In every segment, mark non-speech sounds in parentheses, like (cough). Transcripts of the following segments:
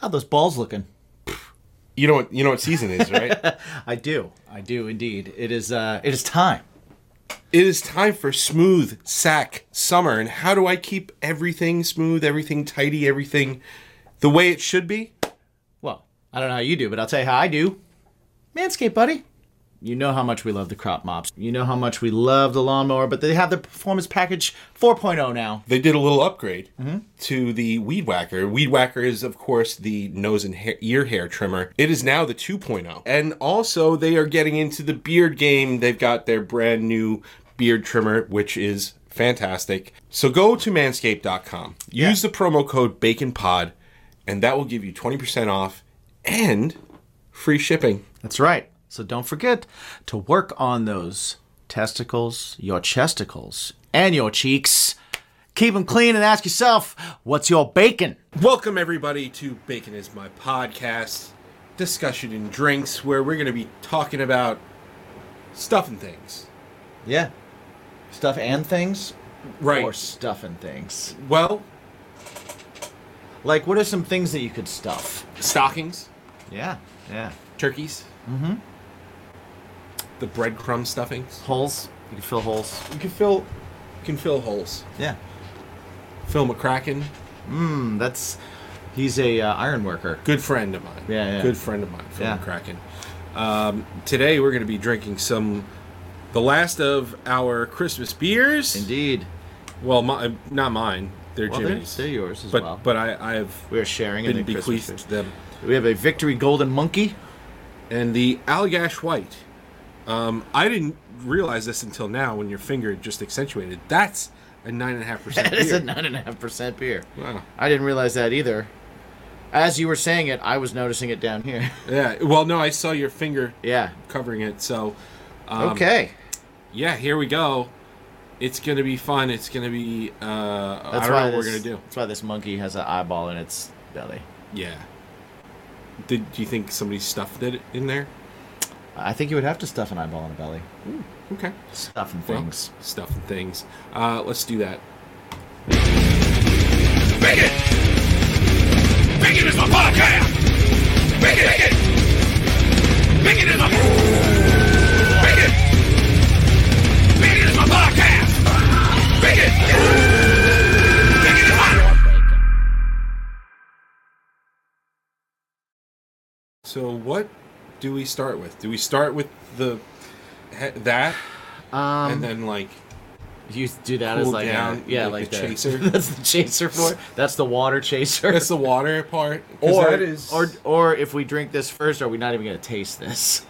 How those balls looking? You know what you know what season is, right? (laughs) I do. I do indeed. It is uh it is time. it is time for smooth sack summer. And how do I keep everything smooth, everything tidy, everything the way it should be? Well, I don't know how you do, but I'll tell you how I do. Manscaped, buddy. You know how much we love the crop mops. You know how much we love the lawnmower, but they have the performance package 4.0 now. They did a little upgrade mm-hmm. to the Weed Whacker. Weed Whacker is, of course, the nose and hair, ear hair trimmer. It is now the 2.0. And also, they are getting into the beard game. They've got their brand new beard trimmer, which is fantastic. So go to manscaped.com, use the promo code BACONPOD, and that will give you 20% off and free shipping. That's right. So don't forget to work on those testicles, your chesticles, and your cheeks. Keep them clean and ask yourself, what's your bacon? Welcome, everybody, to Bacon is My Podcast, discussion and drinks, where we're going to be talking about stuff and things. Yeah. Stuff and things? Right. Or stuff and things. Well, Like, what are some things that you could stuff? stockings, Yeah. Yeah. turkeys, mm-hmm. The breadcrumb stuffings. Holes. You can fill holes. You can fill, you can fill holes. Yeah. Phil McCracken, Mm, that's. He's a uh, iron worker. good friend of mine. Yeah, yeah. Good friend of mine, Phil Yeah. McCracken. Um, today we're going to be drinking some, the last of our Christmas beers. Indeed. Well, my, not mine. They're Well, they're, Jimmy's. they're yours as but well. but I I have we are sharing in been the Christmas bequeathed them. We have a Victory Golden Monkey. And the Allagash White. Um, I didn't realize this until now when your finger just accentuated. That's a nine and a half percent (laughs) That is a nine and a half percent beer. Wow. I didn't realize that either. As you were saying it, I was noticing it down here. (laughs) Yeah. Well, no, I saw your finger yeah. covering it. So, um, okay. Yeah, here we go. It's gonna be fun. It's gonna be. Uh, I That's don't why know what we're this- gonna do. That's why this monkey has an eyeball in its belly. Yeah. Did do you think somebody stuffed it in there? I think you would have to stuff an eyeball in a belly. Okay. Stuff and Well, things. stuff and things. Uh, let's do that. Bacon! Bacon is my podcast! Bacon! Bacon! Bacon is my... Bacon! Bacon is my podcast! Bacon! Bacon is my... So what do we start with? Do we start with the that Um, and then like you do that as cool like a- yeah, like like, the the- chaser? (laughs) that's the chaser for. That's the water chaser. that's the water part. (laughs) or, that is or or if we drink this first, are we not even gonna taste this?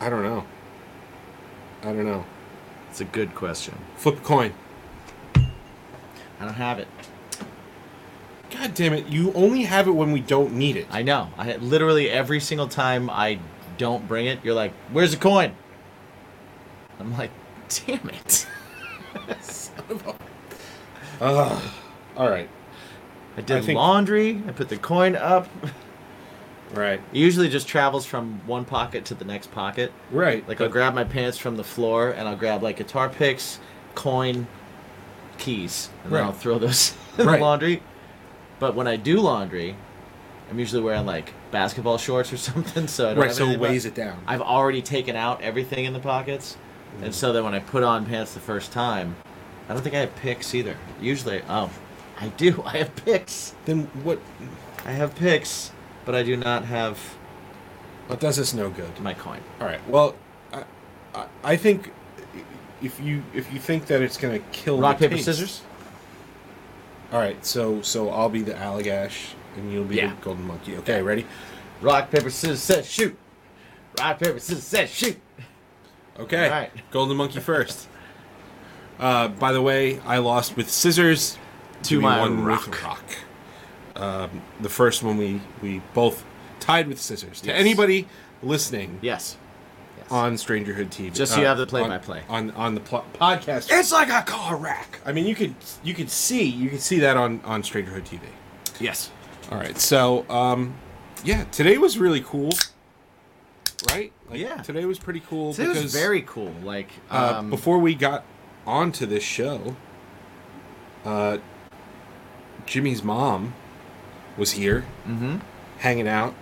I don't know. I don't know. It's a good question. Flip a coin. I don't have it. God damn it! You only have it when we don't need it. I know. I literally every single time I don't bring it, you're like, "Where's the coin?" I'm like, "Damn it!" (laughs) Ugh. All right. I did I think- laundry. I put the coin up. Right. It usually just travels from one pocket to the next pocket. Right. Like I'll grab my pants from the floor and I'll grab like guitar picks, coin, keys, and then I'll throw those (laughs) in Right. the laundry. But when I do laundry, I'm usually wearing like basketball shorts or (laughs) something, so I don't right. have So it weighs it down. I've already taken out everything in the pockets, and mm. so then when I put on pants the first time, I don't think I have picks either. Usually, oh, I do. (laughs) I have picks. Then what? I have picks, but I do not have What does this no good? my coin. All right. Well, I, I, I think if you if you think that it's gonna kill Rock the paper taste- scissors. All right. So so I'll be the Allagash and you'll be Yeah. the Golden Monkey. Okay. Ready? Rock paper scissors set shoot. Rock paper scissors set shoot. Okay. All right. Golden Monkey first. Uh, by the way, I lost with scissors To my won rock. rock. Um, the first one we we both tied with scissors. To anybody listening Yes. Yes. on Strangerhood TV, Just so you have the play-by-play. on on, on the pl- podcast. It's like a car wreck. I mean, you could you could see you could see that on on Strangerhood TV. yes. All right, so um, yeah, today was really cool, right? Like, Yeah. today was pretty cool So it because was very cool. Like uh, um, before we got onto this show, uh, Jimmy's mom was here, Mm-hmm. hanging out.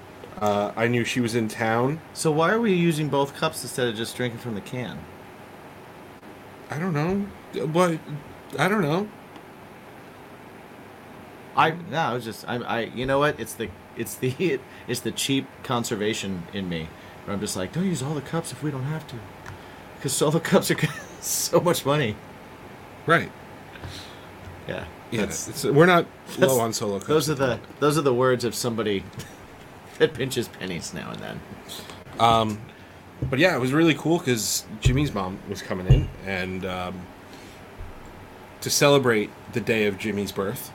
Uh, I knew she was in town. So why are we using both cups instead of just drinking from the can? I don't know, but I don't know. I no, I was just I, I you know what? It's the it's the (laughs) it's the cheap conservation in me. Where I'm just like, don't use all the cups if we don't have to, because all the (laughs) cups are so much money. Right. Yeah, Yeah, that's- we're not low (laughs) on solo cups. those are the those are the words of somebody (laughs) that pinches pennies now and then. Um, but yeah, it was really cool because Jimmy's mom was coming in, and um, to celebrate the day of Jimmy's birth,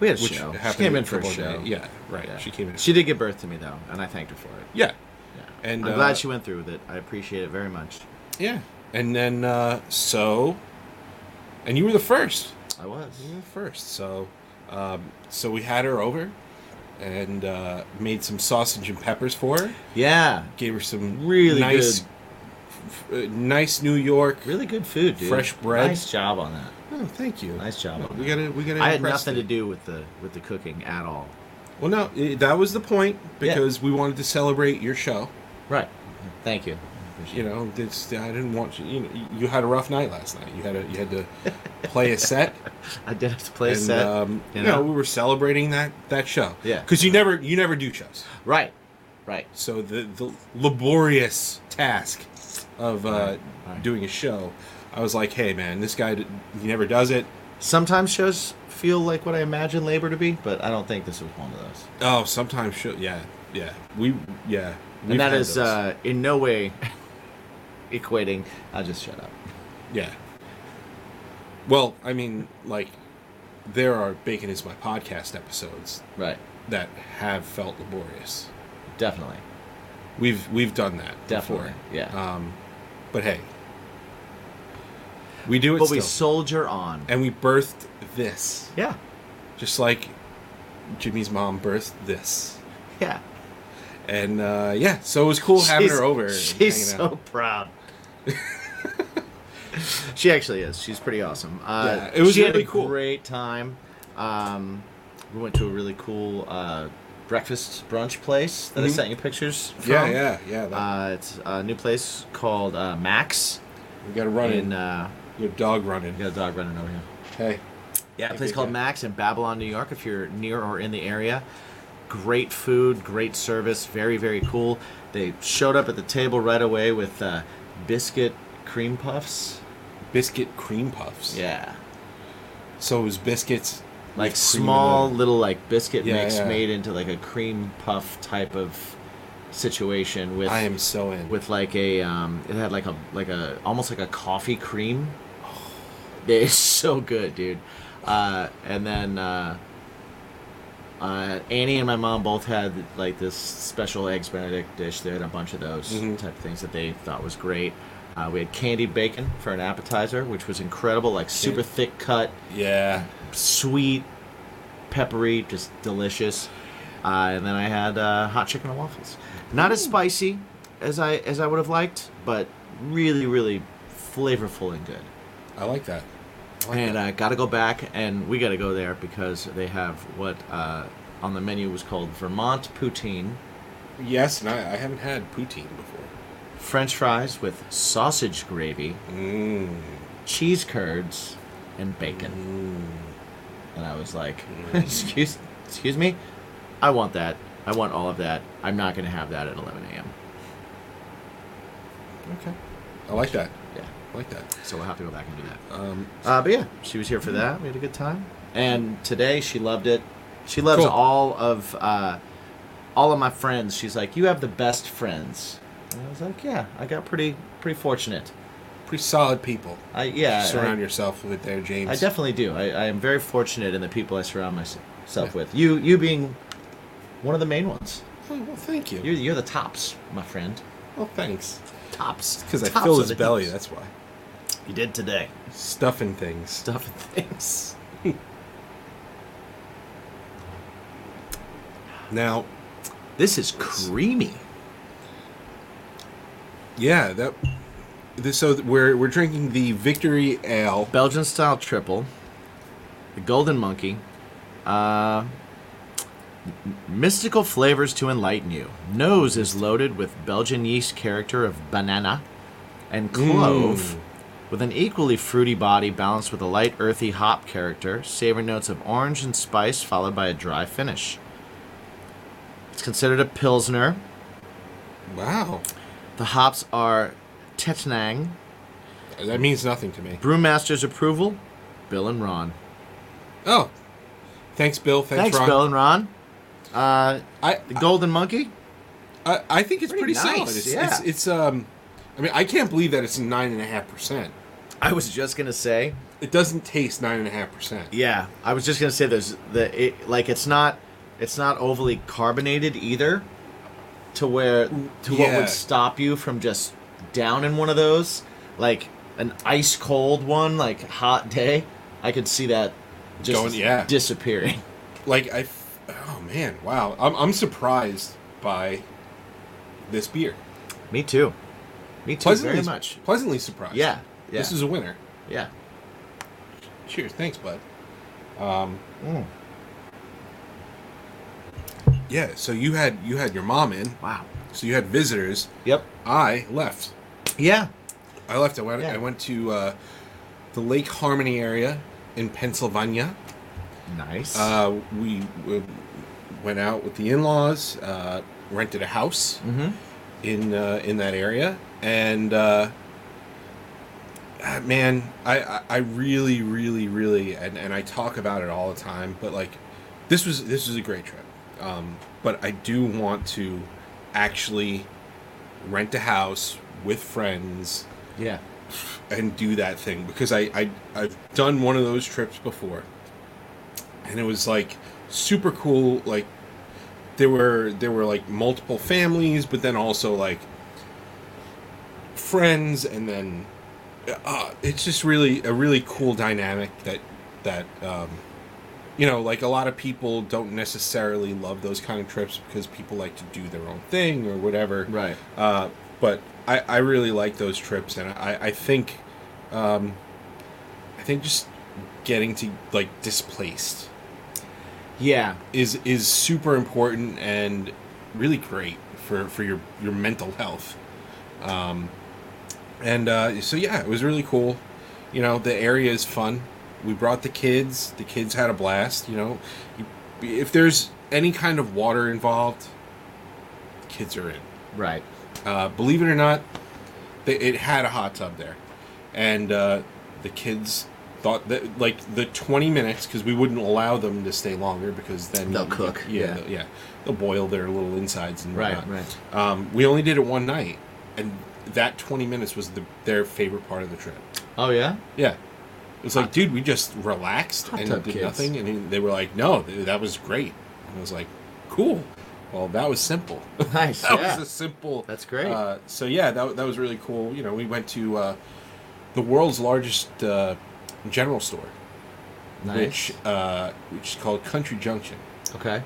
We had a which show. She came in for a show. days- Yeah, right. Yeah. She came in. She did give birth to me though, and I thanked her for it. yeah, Yeah. And, I'm uh, glad she went through with it. I appreciate it very much. yeah. And then uh, so, and you were the first. I was. You were the first. So, um, so we had her over, and uh, made some sausage and peppers for her. Yeah. Gave her some Really nice, f- uh, nice New York. Really good food, dude. Fresh bread. Nice job on that. Oh, thank you. Nice job. on We gotta, we gotta. I had nothing to do with the with the cooking at all. Well, no, that was the point Yeah. because we wanted to celebrate your show. Right. Thank you. You know, it's, I didn't want you. You know, you had a rough night last night. You had a, you had to play a set, (laughs) I did have to play a set. um, you know, know? we were celebrating that that show. Yeah. because you never you never do shows. right. Right. So the the laborious task of uh, Right, right. doing a show, I was like, hey man, this guy he never does it. Sometimes shows feel like what I imagine labor to be, but I don't think this was one of those. Oh, sometimes show. Yeah, yeah. We yeah. and that is uh, in no way equating. I'll just shut up. Yeah. Well, I mean, like, there are Bacon is My Podcast episodes Right. that have felt laborious. Definitely. We've we've done that Definitely. before. Yeah. Um, but hey, we do it but still, we soldier on. and we birthed this, Yeah. just like Jimmy's mom birthed this. Yeah. And uh, yeah, so it was cool having She's- her over. and She's hanging so out. proud. (laughs) she actually is. She's pretty awesome. Uh, Yeah, it was she had really a cool. great time. Um, we went to a really cool uh, breakfast brunch place that I Mhm. sent you pictures from. Yeah, yeah, yeah. That, Uh, it's a new place called uh, Max. we got to run in, uh, Your dog running. we got a dog running over here. Hey. Yeah, a place called. Max in Babylon, New York. If you're near or in the area, great food, great service, very very cool. They showed up at the table right away with uh, biscuit cream puffs. Biscuit cream puffs. Yeah, So it was biscuits. like with cream in small little like biscuit Yeah, mix yeah. made into like a cream puff type of situation with I am so in. with like a um, it had like a like a almost like a coffee cream. (laughs) It's so good, dude. Uh, and then uh, uh, Annie and my mom both had like this special eggs Benedict dish. They had a bunch of those Mhm. type of things that they thought was great. Uh, we had candied bacon for an appetizer, which was incredible, like super thick cut, yeah. sweet, peppery, just delicious. Uh, and then I had uh, hot chicken and waffles. Not as spicy as I as I would have liked, but really, really flavorful and good. I like that. I And uh, got to go back, and we got to go there because they have what uh, on the menu was called Vermont poutine, yes, and I, I haven't had poutine before. French fries with sausage gravy, Mmm. cheese curds, and bacon. Mm. And I was like, (laughs) excuse, excuse me, I want that. I want all of that. I'm not going to have that at 11 a.m. Okay. I like that. Like that. So we'll have to go back and do that. Um, Uh, but yeah, she was here for that. We had a good time. And today she loved it. She loves Cool. all of uh, all of my friends. She's like, "You have the best friends." And I was like, "Yeah, I got pretty pretty fortunate." pretty solid people. I yeah, Surround I, yourself with there, James. I definitely do. I, I am very fortunate in the people I surround myself Yeah. with. You you being one of the main ones. Oh, well, thank you. You're you're the tops, my friend. well, thanks. Tops. Because I fill his belly. heaps. That's why. You did today. Stuffing things. Stuffing things. Now, This is creamy. yeah, that. This, so we're we're drinking the Victory Ale. Belgian style triple, the Golden Monkey, uh, Mystical flavors to enlighten you. Nose is loaded with Belgian yeast character of banana and clove, with an equally fruity body balanced with a light earthy hop character, savory notes of orange and spice, followed by a dry finish. It's considered a pilsner. Wow. The hops are Tettnang. That means nothing to me. Brewmaster's approval, Bill and Ron. Oh. Thanks, Bill. Thanks, Thanks, Ron. Bill and Ron. Uh, I, the Golden Monkey. I I think it's Pretty pretty, solid. nice, It's, yeah. it's it's um I mean I can't believe that it's nine and a half percent. I was just gonna say, It doesn't taste nine and a half percent. yeah, I was just gonna say there's the it, like it's not it's not overly carbonated either, to where to what would stop you from just down in one of those like an ice cold one like hot day. I could see that just Going- yeah. disappearing. Like I, f- oh man, wow! I'm I'm surprised by this beer. Me too. Me too. Pleasantly, Very much. pleasantly surprised. Yeah. Yeah. This is a winner. yeah. Cheers, thanks, bud. Um, Mm. yeah. So you had you had your mom in. Wow. So you had visitors. Yep. I left. Yeah. I left. I went. Yeah. I went to uh, the Lake Harmony area in Pennsylvania. Nice. Uh, we, we went out with the in-laws, uh, rented a house mm-hmm. in uh, in that area, and uh, ah, man, I, I I really, really, really, and, and I talk about it all the time, but like, this was this was a great trip, um, but I do want to actually rent a house with friends Yeah. and do that thing because I, I I've done one of those trips before, and it was like super cool. Like there were there were like multiple families, but then also like friends, and then uh, it's just really a really cool dynamic that that um, you know like a lot of people don't necessarily love those kind of trips because people like to do their own thing or whatever Right. uh, but I, I really like those trips, and I, I think, um, I think just getting to like displaced Yeah. is is super important and really great for for your your mental health. Um, and uh, so yeah, it was really cool. You know, the area is fun. We brought the kids. The kids had a blast. You know, if there's any kind of water involved, kids are in. Right. Uh, believe it or not, they, it had a hot tub there, and uh, the kids thought that like the 20 minutes because we wouldn't allow them to stay longer because then They'll cook, Yeah, yeah. they'll- yeah, they'll boil their little insides and Right, whatnot. right. Um, we only did it one night, and that 20 minutes was the, their favorite part of the trip. Oh yeah. Yeah. It was like, dude, we just relaxed Hot and tub did kids. nothing, and they were like, "No, th- that was great." And I was like, "Cool." Well, that was simple. (laughs) Nice. that yeah. was a simple. That's great. Uh, so yeah, that that was really cool. You know, we went to uh, the world's largest uh, general store, nice. which uh, which is called Country Junction, okay.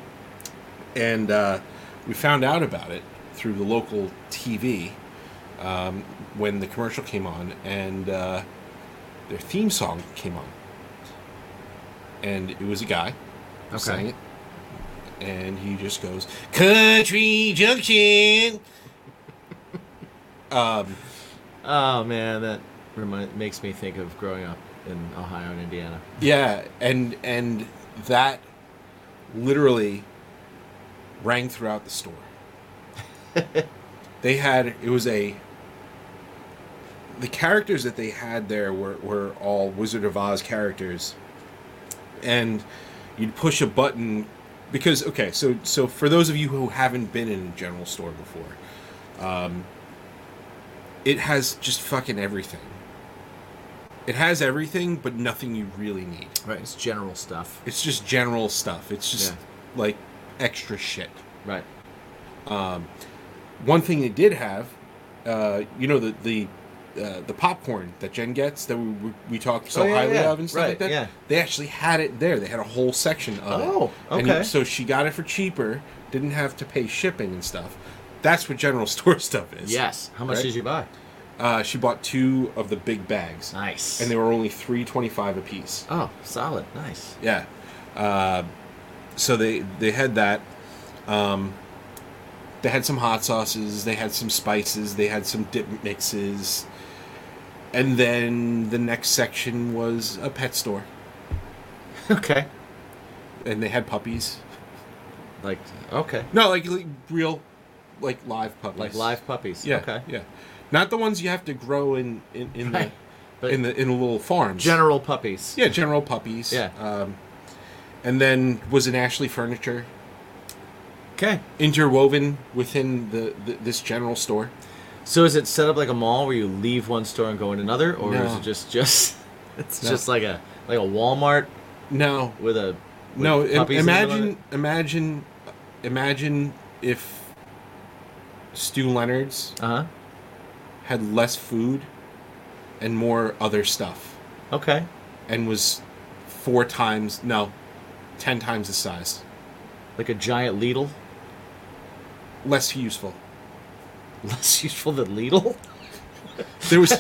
and uh, we found out about it through the local TV um, when the commercial came on, and uh, their theme song came on, and it was a guy who Okay. sang it, and he just goes Country Junction. um, Oh man, that remind, makes me think of growing up in Ohio and Indiana. yeah, and and that literally rang throughout the store. (laughs) they had it was a the characters that they had there were, were all Wizard of Oz characters. And you'd push a button because okay, so so for those of you who haven't been in a general store before, um, it has just fucking everything. It has everything, but nothing you really need. Right. It's general stuff. It's just general stuff. It's just Yeah. like extra shit. Right. Um, one thing they did have, uh, you know, the the uh, the popcorn that Jen gets that we, we, we talked so Oh, yeah, highly yeah. of and stuff Right, like that. yeah. They actually had it there. They had a whole section of it. Oh, And okay. so she got it for cheaper. Didn't have to pay shipping and stuff. That's what general (laughs) store stuff is. Yes. How much Right? did you buy? Uh, she bought two of the big bags, Nice. and they were only three twenty five a piece. oh, solid. Nice. Yeah. Uh, so they they had that. Um, they had some hot sauces. They had some spices. They had some dip mixes. And then the next section was a pet store, (laughs) Okay. and they had puppies. Like okay. No, like, like real, like live puppies. Like live puppies. Yeah. Okay. Yeah. Not the ones you have to grow in in, in Right. the But in the in the little farms. general puppies. Yeah, general puppies. Yeah. Um, and then was an Ashley Furniture Okay. interwoven within the, the this general store. So is it set up like a mall where you leave one store and go in another, or is it just just (laughs) it's No. just like a like a Walmart No, with a with no. im- puppies in the middle of imagine, imagine, imagine if Stew Leonard's it? Uh had less food and more other stuff. Okay. and was four times no, ten times the size, Like a giant Lidl. Less useful. Less useful than Lidl. There was.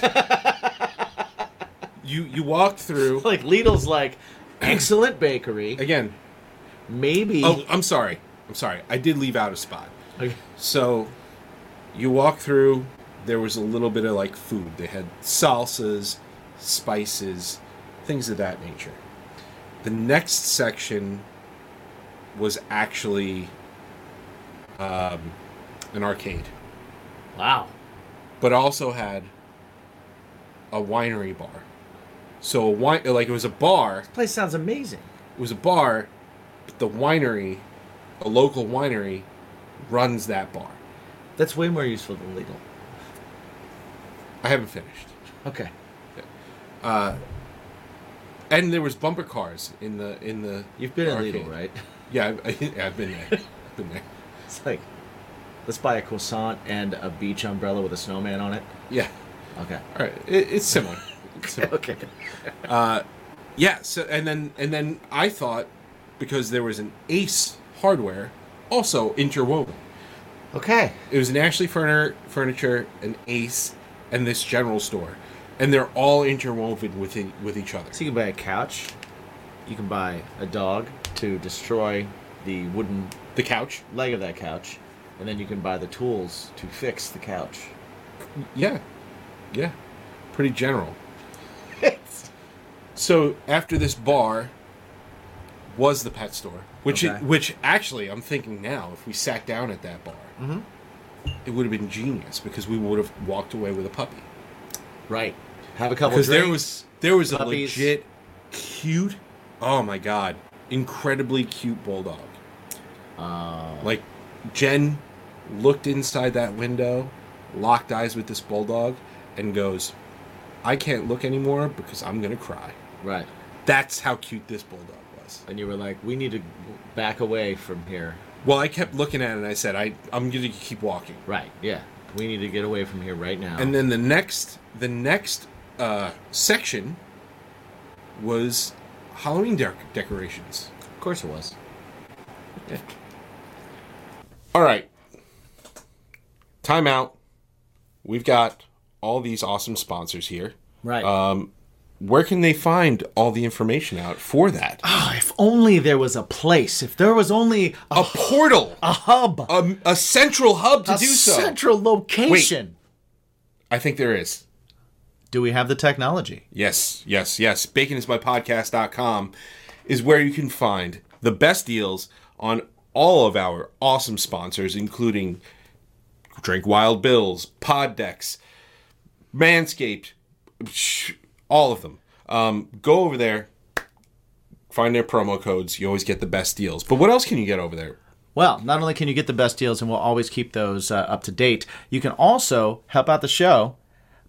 you you walked through (laughs) like Lidl's like excellent bakery. again. Maybe. Oh, I'm sorry. I'm sorry. I did leave out a spot. Okay. So you walk through, there was a little bit of like food. They had salsas, spices, things of that nature. The next section was actually um, an arcade, Wow. but also had a winery bar. So a wine, like it was a bar, This Place sounds amazing. it was a bar, but the winery, a local winery, runs that bar. That's way more useful than Lidl. I haven't finished. Okay. And there was bumper cars in the in the. You've been in arcade. Lidl, right? Yeah, I, I, (laughs) I've been there. I've (laughs) been there. It's like let's buy a croissant and a beach umbrella with a snowman on it. Yeah. Okay. All right. It, it's similar. (laughs) It's similar. Okay. Uh, yeah. So and then and then I thought because there was an Ace Hardware also interwoven. Okay. It was an Ashley Furniture, Furniture, an Ace, and this general store, and they're all interwoven with e- with each other. So you can buy a couch. You can buy a dog to destroy the wooden The couch. leg of that couch, and then you can buy the tools to fix the couch. Yeah. Yeah. Pretty general. So after this bar was the pet store, which Okay. it, which actually I'm thinking now, if we sat down at that bar, mm-hmm. it would have been genius because we would have walked away with a puppy. Right. Have a couple Because drinks. there was there was a legit cute, oh my god, incredibly cute bulldog. Uh, Like Jen looked inside that window, locked eyes with this bulldog, and goes, "I can't look anymore because I'm gonna cry." right. That's how cute this bulldog was. And you were like, we need to back away from here. Well, I kept looking at it and I said, I, I'm going to keep walking. Right. Yeah. We need to get away from here right now. And then the next, the next uh, section was Halloween dec- decorations. of course it was. All right. Time out. We've got all these awesome sponsors here. Right. Um, where can they find all the information out for that? oh, if only there was a place. If there was only a, A portal, a hub, a, a central hub to a do so. central location. Wait, I think there is. Do we have the technology? Yes, yes, yes. Baconismypodcast.com is where you can find the best deals on all of our awesome sponsors, including Drink Wild Bills, Pod Decks, Manscaped, all of them. Um, go over there, find their promo codes. You always get the best deals. But what else can you get over there? Well, not only can you get the best deals, and we'll always keep those uh, up to date, you can also help out the show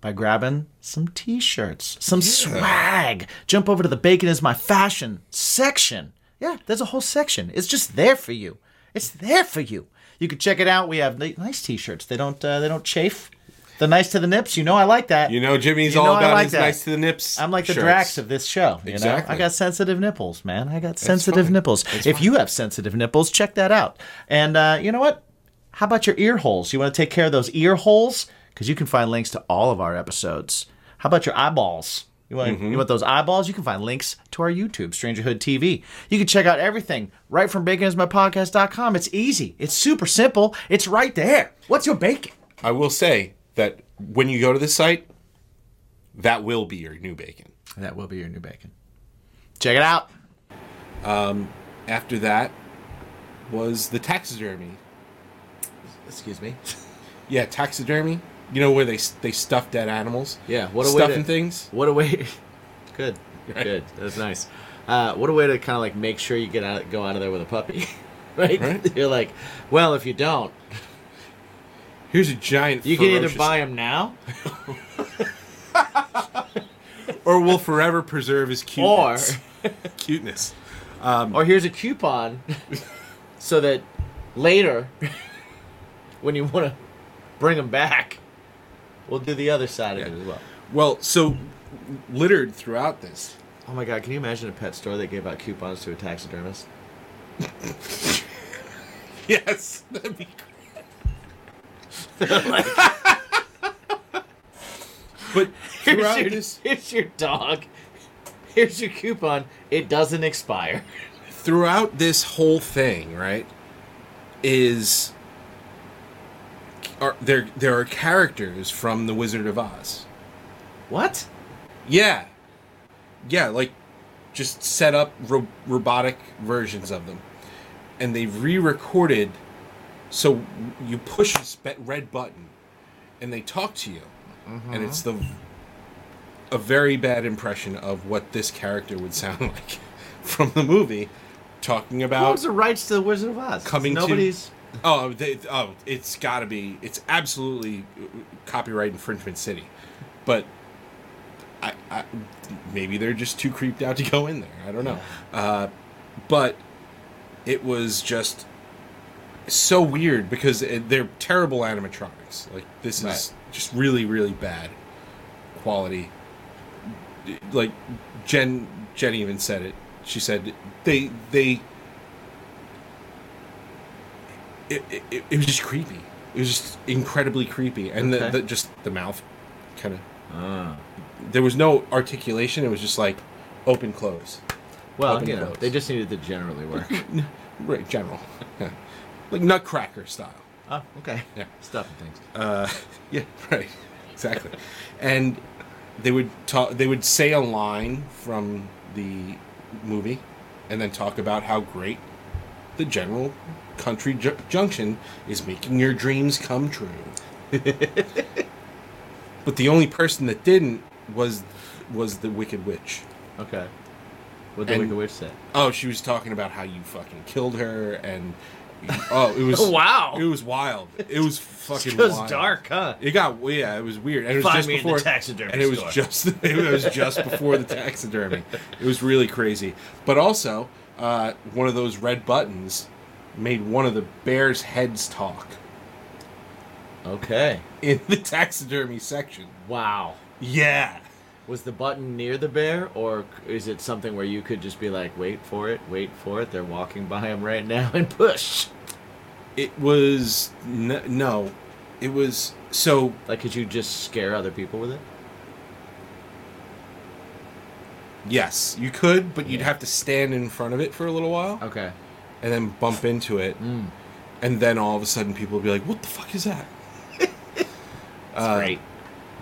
by grabbing some t shirts, some swag. Jump over to the Bacon is My Fashion section. Yeah, there's a whole section. It's just there for you. It's there for you. You can check it out. We have nice t shirts. They don't uh, they don't chafe. They're nice to the nips. You know I like that. You know, Jimmy's You all I about like his that. nice to the nips. I'm like the shirts. Drax of this show. You Exactly. know, I got sensitive nipples, man. I got sensitive fine. nipples. if you have sensitive nipples, check that out. And uh, you know what? How about your ear holes? You want to take care of those ear holes? Because you can find links to all of our episodes. How about your eyeballs? You want, Mm-hmm. you want those eyeballs? You can find links to our YouTube, Strangerhood TV. You can check out everything right from baconismypodcast.com. It's easy. It's super simple. It's right there. What's your bacon? I will say that when you go to this site, that will be your new bacon. That will be your new bacon. Check it out. After that was the taxidermy. Excuse me. Yeah, taxidermy. You know where they they stuff dead animals? Yeah, what a way stuffing to- things. What a way. (laughs) Good. Right. Good. That's nice. Uh, what a way to kind of like make sure you get out, go out of there with a puppy, (laughs) right? Right. (laughs) You're like, well, if you don't, Here's a giant. you can either buy him now, or will forever preserve his or cuteness. cuteness. or here's a coupon, so that later, when you want to bring him back, we'll do the other side of Yeah. it as well. Well, so littered throughout this. Oh my god, can you imagine a pet store that gave out coupons to a taxidermist? (laughs) Yes, that'd be. (laughs) but (laughs) Here's your, this, here's your dog. Here's your coupon. It doesn't expire. throughout this whole thing, right, is are there there are characters from the Wizard of Oz. What? Yeah, yeah, like just set up ro- robotic versions of them, and they've re-recorded. So you push spe- red button, and they talk to you, mm-hmm. and it's the a very bad impression of what this character would sound (laughs) like from the movie, talking about Who owns the rights to the Wizard of Oz? Coming to- Nobody's. Oh, they, oh, it's got to be. It's absolutely uh, copyright infringement city, but I, I maybe they're just too creeped out to go in there. I don't know. Uh, but it was just so weird because it, they're terrible animatronics. Like this is Right. just really, really bad quality. Like Jen, Jen even said it. She said they they it, it, it was just creepy. It was just incredibly creepy, and Okay. the, the just the mouth, kind of. Ah. There was no articulation. It was just like open close, Well, Open you know, close. they just needed to generally work. (laughs) right? General, yeah. like Nutcracker style. oh, okay. Yeah. Stuff and things. Uh, (laughs) yeah, right, exactly. and they would talk. They would say a line from the movie, and then talk about how great the General Country Ju- Junction is making your dreams come true. (laughs) but the only person that didn't was was the Wicked Witch. Okay. What did the And- Wicked Witch say? Oh, she was talking about how you fucking killed her, and oh, it (laughs) was wow. it was wild. It was fucking It was wild. dark, huh? It got yeah, it was weird. And it was Find just me in the before taxidermy and it was store. just (laughs) it was just before the taxidermy. It was really crazy. But also, uh, one of those red buttons made one of the bear's heads talk Okay. in the taxidermy section. Wow. Yeah. Was the button near the bear, or is it something where you could just be like, wait for it, wait for it, they're walking by him right now, (laughs) and push? It was n- no. It was so Like, could you just scare other people with it? yes, you could, but you'd have to stand in front of it for a little while Okay. And then bump into it. Mm. And then all of a sudden people would be like, "What the fuck is that?" (laughs) That's Uh, great.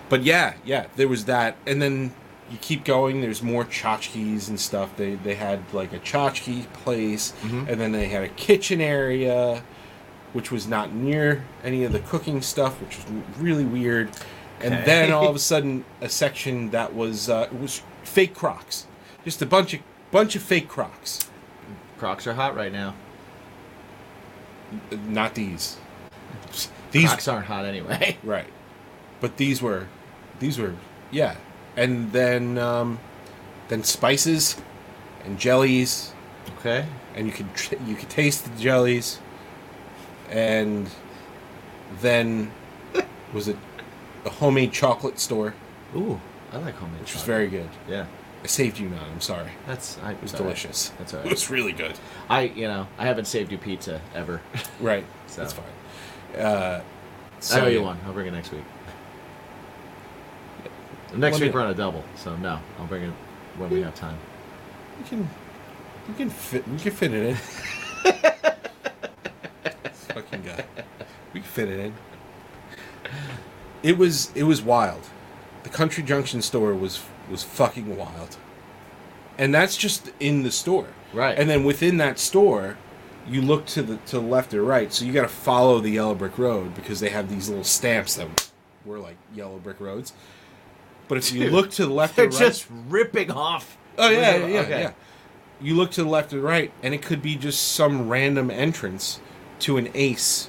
But yeah, yeah, there was that, and then you keep going. There's more tchotchkes and stuff. They they had like a tchotchke place, Mhm. and then they had a kitchen area, which was not near any of the cooking stuff, which was really weird. And Okay. then all of a (laughs) sudden, a section that was uh, was fake Crocs, just a bunch of bunch of fake Crocs. Crocs are hot right now. Not these. These Crocs aren't hot anyway. (laughs) Right. But these were, these were, yeah. And then, um, then spices and jellies, Okay. and you could tr- you could taste the jellies, and then (laughs) was it a homemade chocolate store, Ooh, I like homemade. which was very good. Yeah. I saved you none. I'm sorry. That's. I, It was right. delicious. That's all It was really good. I, you know, I haven't saved you pizza ever. (laughs) Right. So. That's fine. Uh, I so owe you yeah. one. I'll bring it next week. Next Let me week we're on a double, so no, I'll bring it when we have time. You can, you can fit, we can fit it in. (laughs) fucking guy, we can fit it in. It was, it was wild. The Country Junction store was was fucking wild, and that's just in the store. Right. And then within that store, you look to the to the left or right, so you got to follow the yellow brick road because they have these little stamps that were like yellow brick roads. But if you look to the left They're or right, just ripping off. Oh yeah, yeah, yeah, Okay. yeah. You look to the left or right, and it could be just some random entrance to an Ace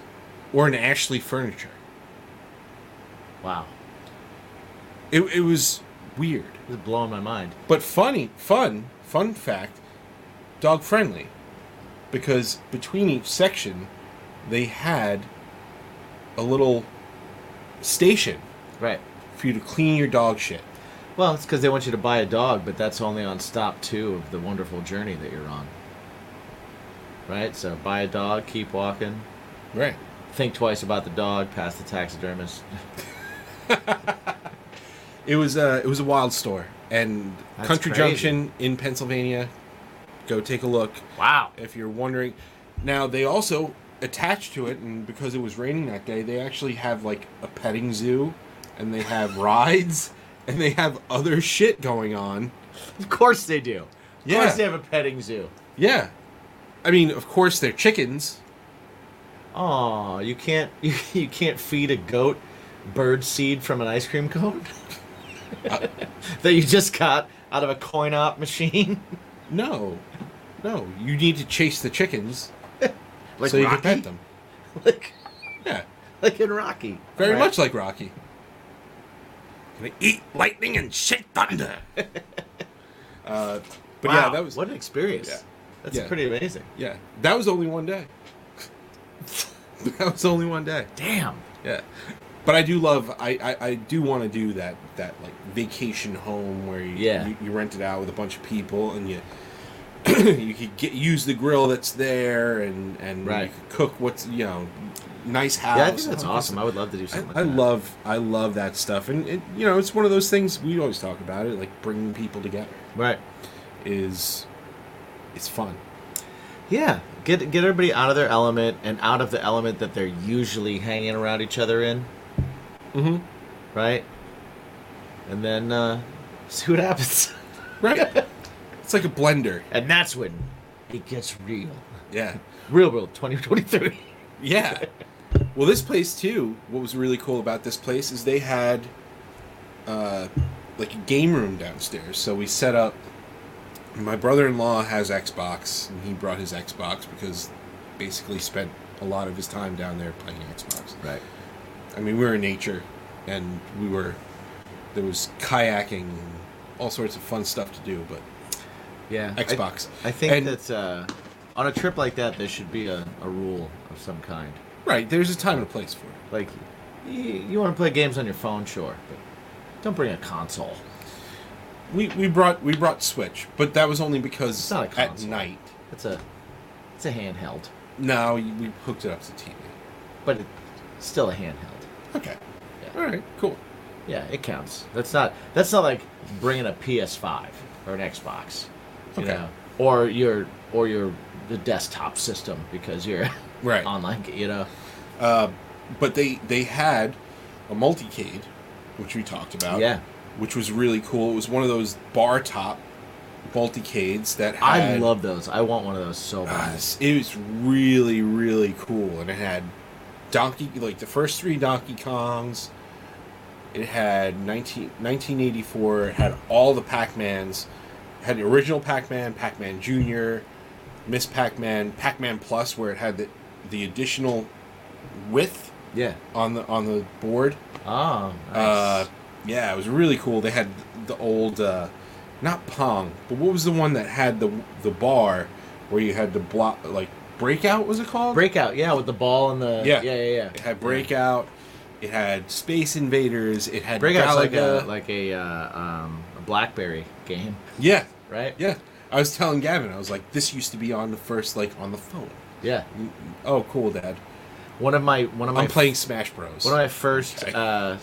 or an Ashley Furniture. Wow, It, it was weird, is blowing my mind. but funny, fun, fun fact, dog friendly, because between each section, they had a little station Right. for you to clean your dog shit. Well, it's because they want you to buy a dog, but that's only on stop two of the wonderful journey that you're on. Right? So buy a dog, keep walking, Right. think twice about the dog, pass the taxidermist. (laughs) (laughs) It was a it was a wild store, and That's Country crazy. Junction in Pennsylvania. Go take a look Wow. if you're wondering. Now they also attached to it, and because it was raining that day, they actually have like a petting zoo, and they have (laughs) rides, and they have other shit going on. Of course they do. Of Yeah. course they have a petting zoo. Yeah, I mean, of course they're chickens. Oh, you can't you, (laughs) you can't feed a goat bird seed from an ice cream cone (laughs) (laughs) that you just got out of a coin op machine. (laughs) No, no, you need to chase the chickens (laughs) like so you Rocky? can pet them. Like, Yeah, like in Rocky. very Alright. much like Rocky. Gonna eat lightning and shit thunder. uh, but wow, yeah, that was what an experience. Yeah. That's Yeah. pretty amazing. yeah, that was only one day. that was only one day. Damn. Yeah, but I do love. I I, I do want to do that that like vacation home where you, Yeah. you you rent it out with a bunch of people and you. (clears throat) you could get use the grill that's there and and Right. you could cook what's you know nice house. Yeah, I think that's awesome. I would love to do something I, I like that. love I love that stuff and it, you know it's one of those things we always talk about it like bringing people together Right. is it's fun. Yeah. Get get everybody out of their element and out of the element that they're usually hanging around each other in. Mm-hmm. Right? And then uh (laughs) see what happens. (laughs) Right. it's like a blender. and that's when it gets real. Yeah. (laughs) Real real 2023. Yeah. well, this place too. What was really cool about this place is they had, uh, like a game room downstairs. So we set up. My brother-in-law has Xbox, and he brought his Xbox because basically spent a lot of his time down there playing Xbox. Right. I mean, we were in nature, and we were there was kayaking and all sorts of fun stuff to do. But Yeah. Xbox. I, I think And- that uh, on a trip like that, there should be a, a rule of some kind. right, there's a time and a place for it. Like, you, you want to play games on your phone, sure, but don't bring a console. We we brought we brought Switch, but that was only because It's not a at night. It's a, it's a handheld, No, we hooked it up to TV. but it's still a handheld. Okay. Yeah. All right. Cool. Yeah, it counts. That's not that's not like bringing a PS5 or an Xbox, you Okay. know, or your or your the desktop system because you're (laughs) Right. online, you know. Uh, but they they had a multicade, which we talked about. Yeah. Which was really cool. It was one of those bar top multicades that I love those. I want one of those so bad. it's- it was really really cool, and it had Donkey like the first three Donkey Kongs. It had 19, 1984. It had all the Pac Mans. Had the original Pac Man, Pac Man Junior, Miss Pac Man, Pac Man Plus, where it had the the additional width Yeah. on the on the board. Oh, nice. Uh, yeah, it was really cool. They had the old, uh, not Pong, but what was the one that had the the bar where you had the block like breakout? Was it called? Breakout, yeah, with the ball and the Yeah. yeah, yeah, yeah. It had breakout. It had Space Invaders. It had Breakout's like a like a uh, um, a BlackBerry game, yeah, right? yeah. I was telling Gavin, I was like, this used to be on the first like on the phone. Yeah. Oh, cool, Dad. One of my one of my I'm playing Smash Bros. one of my first Okay. uh,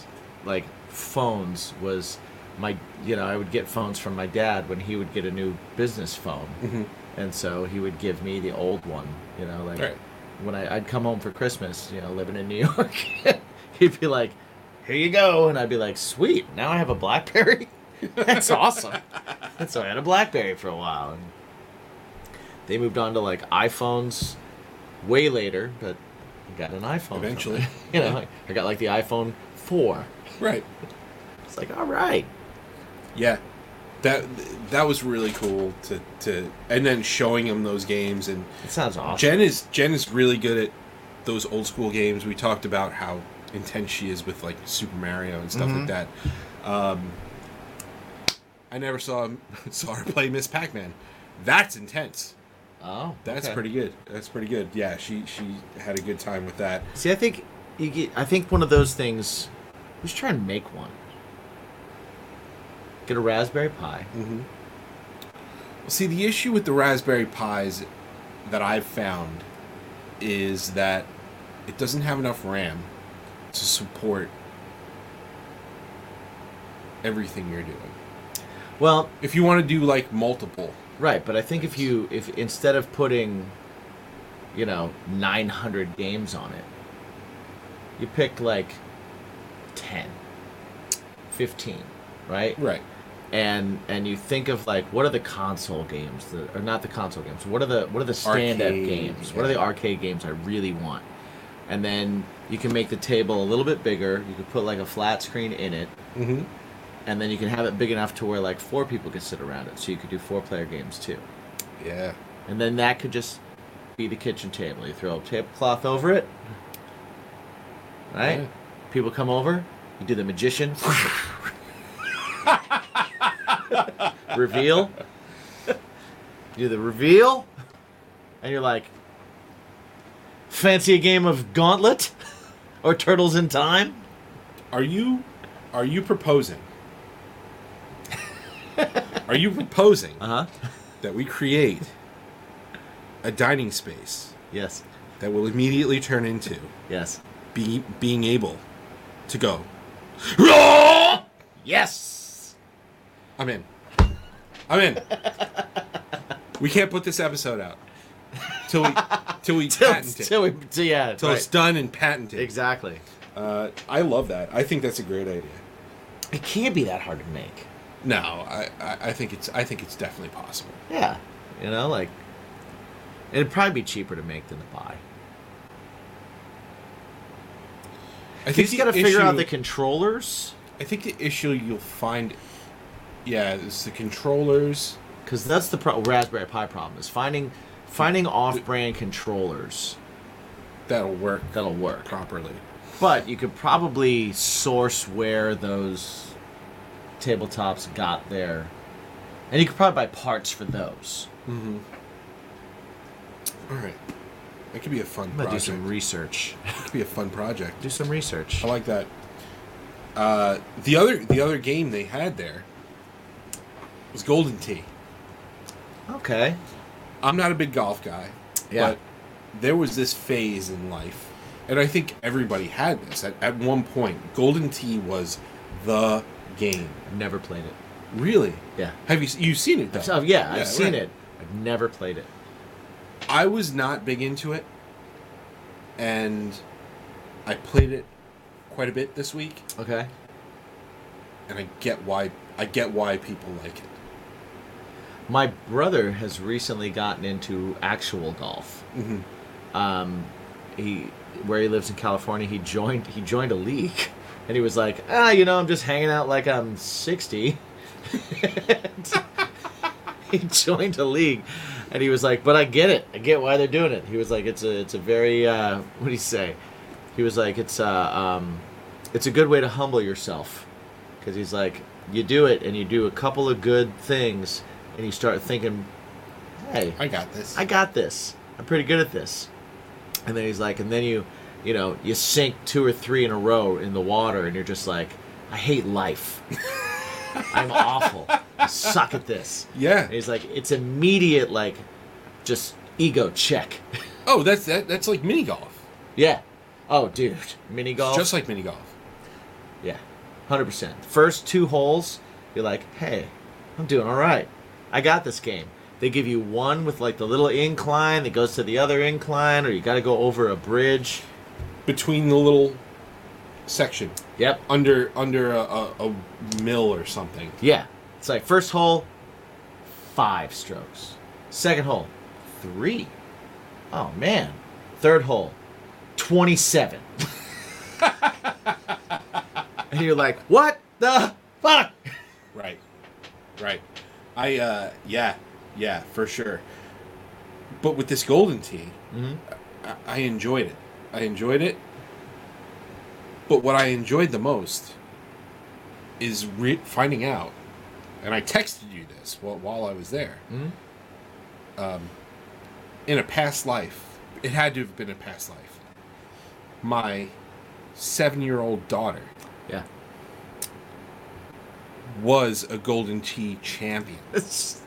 like phones was my you know I would get phones from my dad when he would get a new business phone, Mm-hmm. And so he would give me the old one. You know, like Right. when I, I'd come home for Christmas, you know, living in New (laughs) York, he'd be like, "Here you go," and I'd be like, "Sweet, now I have a BlackBerry. (laughs) That's awesome." and so I had a BlackBerry for a while, and they moved on to like iPhones way later, but I got an iPhone Eventually. (laughs) you know, I got like the iPhone four. Right. It's like, all right, Yeah. That that was really cool to to and then showing him those games and it sounds awesome. Jen is Jen is really good at those old school games. We talked about how intense she is with like Super Mario and stuff like that. Um, I never saw (laughs) saw her play Miss Pac Man. That's intense. oh, That's okay. pretty good. That's pretty good. Yeah, she she had a good time with that. See, I think you get, I think one of those things. We should try and make one. Get a Raspberry Pi. Mm-hmm. See, the issue with the Raspberry Pis that I've found is that it doesn't have enough RAM to support everything you're doing. Well, If you want to do like multiple, right, but I think if you if instead of putting, you know, 900 games on it, you pick like 10, 15, right? right? And and you think of like what are the console games that or not the console games what are the what are the stand-up Arcade, games? What are the arcade games i really want? And then you can make the table a little bit bigger. You could put like a flat screen in it. Mm-hmm. and then you can have it big enough to where like four people could sit around it. So you could do four player games too. Yeah. and then that could just be the kitchen table. You throw a tablecloth over it. Right? Yeah. people come over. You do the magician (laughs) reveal? Do the reveal? And you're like fancy a game of gauntlet? Or turtles in time? Are you are you proposing? are you proposing uh-huh. that we create a dining space yes. that will immediately turn into yes. be, being able to go? yes I'm in. I'm in. we can't put this episode out till we till we (laughs) till, patent it. till we till, yeah till right. it's done and patented. exactly Uh, I love that. I think that's a great idea. it can't be that hard to make No, I, I, I think it's I think it's definitely possible. Yeah, you know, like it'd probably be cheaper to make than to buy. I think You just got to figure out the controllers, I think the issue you'll find, yeah, it's the controllers. because that's the pro- Raspberry Pi problem is finding finding off-brand controllers That'll work that'll work. properly. But you could probably source where those tabletops got there, and you could probably buy parts for those. Mm-hmm. All right, that could be a fun I'm gonna do some research. It could be a fun project. (laughs) do some research. I like that. Uh, the other the other game they had there was Golden Tee. Okay. I'm not a big golf guy, Yeah. but there was this phase in life, and I think everybody had this at, at one point. Golden Tee was the game. Never played it. Really? Yeah. Have you you've seen it? Though? So, yeah, I've seen right. it. I've never played it. I was not big into it, and I played it quite a bit this week, Okay. and I get why I get why people like it. My brother has recently gotten into actual golf. Mhm. Um, he where he lives in California, he joined he joined a league, (laughs) and he was like, ah, you know, I'm just hanging out like I'm 60. (laughs) he joined a league, and he was like, but I get it, I get why they're doing it. He was like, it's a it's a very uh, what do you say? He was like, it's uh, um, it's a good way to humble yourself, because he's like, you do it and you do a couple of good things, and you start thinking, hey, I got this. I got this. I'm pretty good at this. And then he's like, and then you, you know, you sink two or three in a row in the water, and you're just like, I hate life. I'm (laughs) awful. I suck at this. yeah. And he's like, it's immediate, like, just ego check. (laughs) Oh, that's that. That's like mini golf. yeah. Oh, dude, mini golf. Just like mini golf. yeah, hundred percent. First two holes, You're like, hey, I'm doing all right. I got this game. They give you one with like the little incline that goes to the other incline, or you got to go over a bridge. Between the little section Yep. under under a, a, a mill or something. Yeah. It's like first hole, five strokes. Second hole, three. Oh man. Third hole, 27. (laughs) and you're like, what the fuck? Right. Right. I uh yeah, yeah, for sure. But with this golden tee, I, I enjoyed it. I enjoyed it. But what I enjoyed the most is re- finding out, and I texted you this while, while I was there. Um, in a past life, it had to have been a past life. My seven-year-old daughter Yeah. Was a golden tee champion. (laughs) It's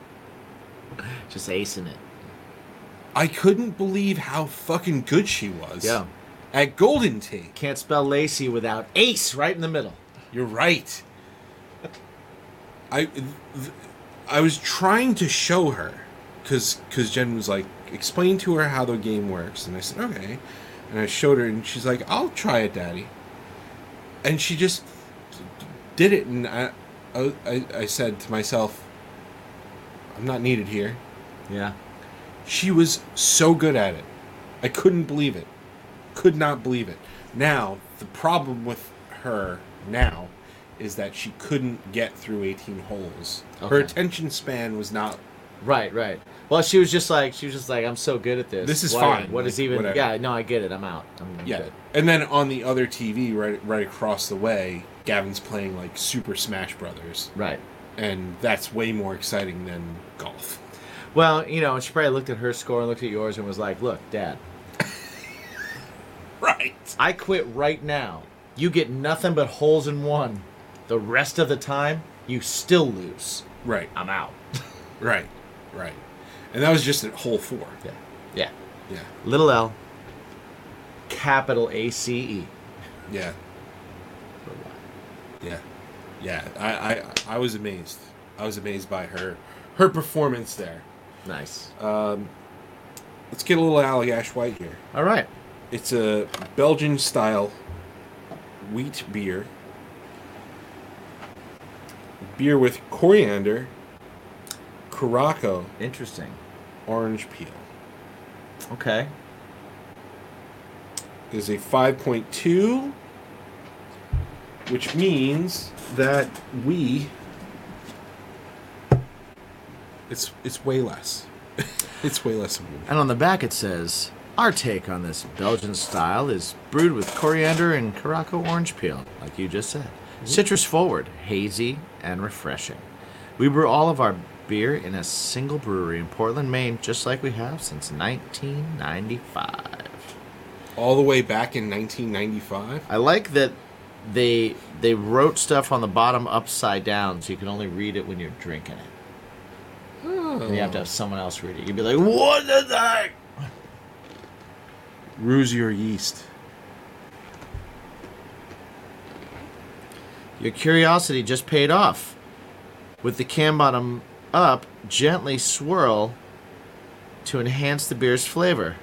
just acing it. I couldn't believe how fucking good she was. Yeah. At golden tee. Can't spell Lacey without ace right in the middle. You're right. I th- I was trying to show her cuz cuz Jen was like explain to her how the game works and I said okay. And I showed her and she's like I'll try it, daddy. And she just did it and I I, I said to myself I'm not needed here. Yeah. She was so good at it. I couldn't believe it. Could not believe it. Now, the problem with her now is that she couldn't get through 18 holes. Her attention span was not Right, right. Well, she was just like she was just like I'm so good at this. This is Why- fine, What like, is even? whatever. Yeah, no, I get it. I'm out. I'm yeah. good. And then on the other TV right right across the way, Gavin's playing like Super Smash Brothers, Right. and that's way more exciting than golf. Well, you know, she probably looked at her score and looked at yours and was like, "Look, Dad, (laughs) Right. I quit right now. You get nothing but holes in one. The rest of the time, you still lose. Right. I'm out." (laughs) Right. Right. And that was just at hole 4. yeah. Yeah. Yeah. Little L. Capital A C E. Yeah. Yeah, yeah. I, I I was amazed. I was amazed by her her performance there. Nice. Um, let's get a little Allagash White here. All right. It's a Belgian style wheat beer. Beer with coriander, Curaçao, Interesting. orange peel. Okay. Is a 5.2, which means that we. It's it's way less. (laughs) it's way less. of a- And on the back it says, Our take on this Belgian style is brewed with coriander and Curaçao orange peel, like you just said. Mm-hmm. Citrus forward, hazy, and refreshing. We brew all of our beer in a single brewery in Portland, Maine, just like we have since 1995. All the way back in 1995. I like that they they wrote stuff on the bottom upside down so you can only read it when you're drinking it. And you have to hmm. have someone else read it. You'd be like, What the heck? (laughs) Ruse your yeast. Your curiosity just paid off. With the can bottom up, gently swirl to enhance the beer's flavor.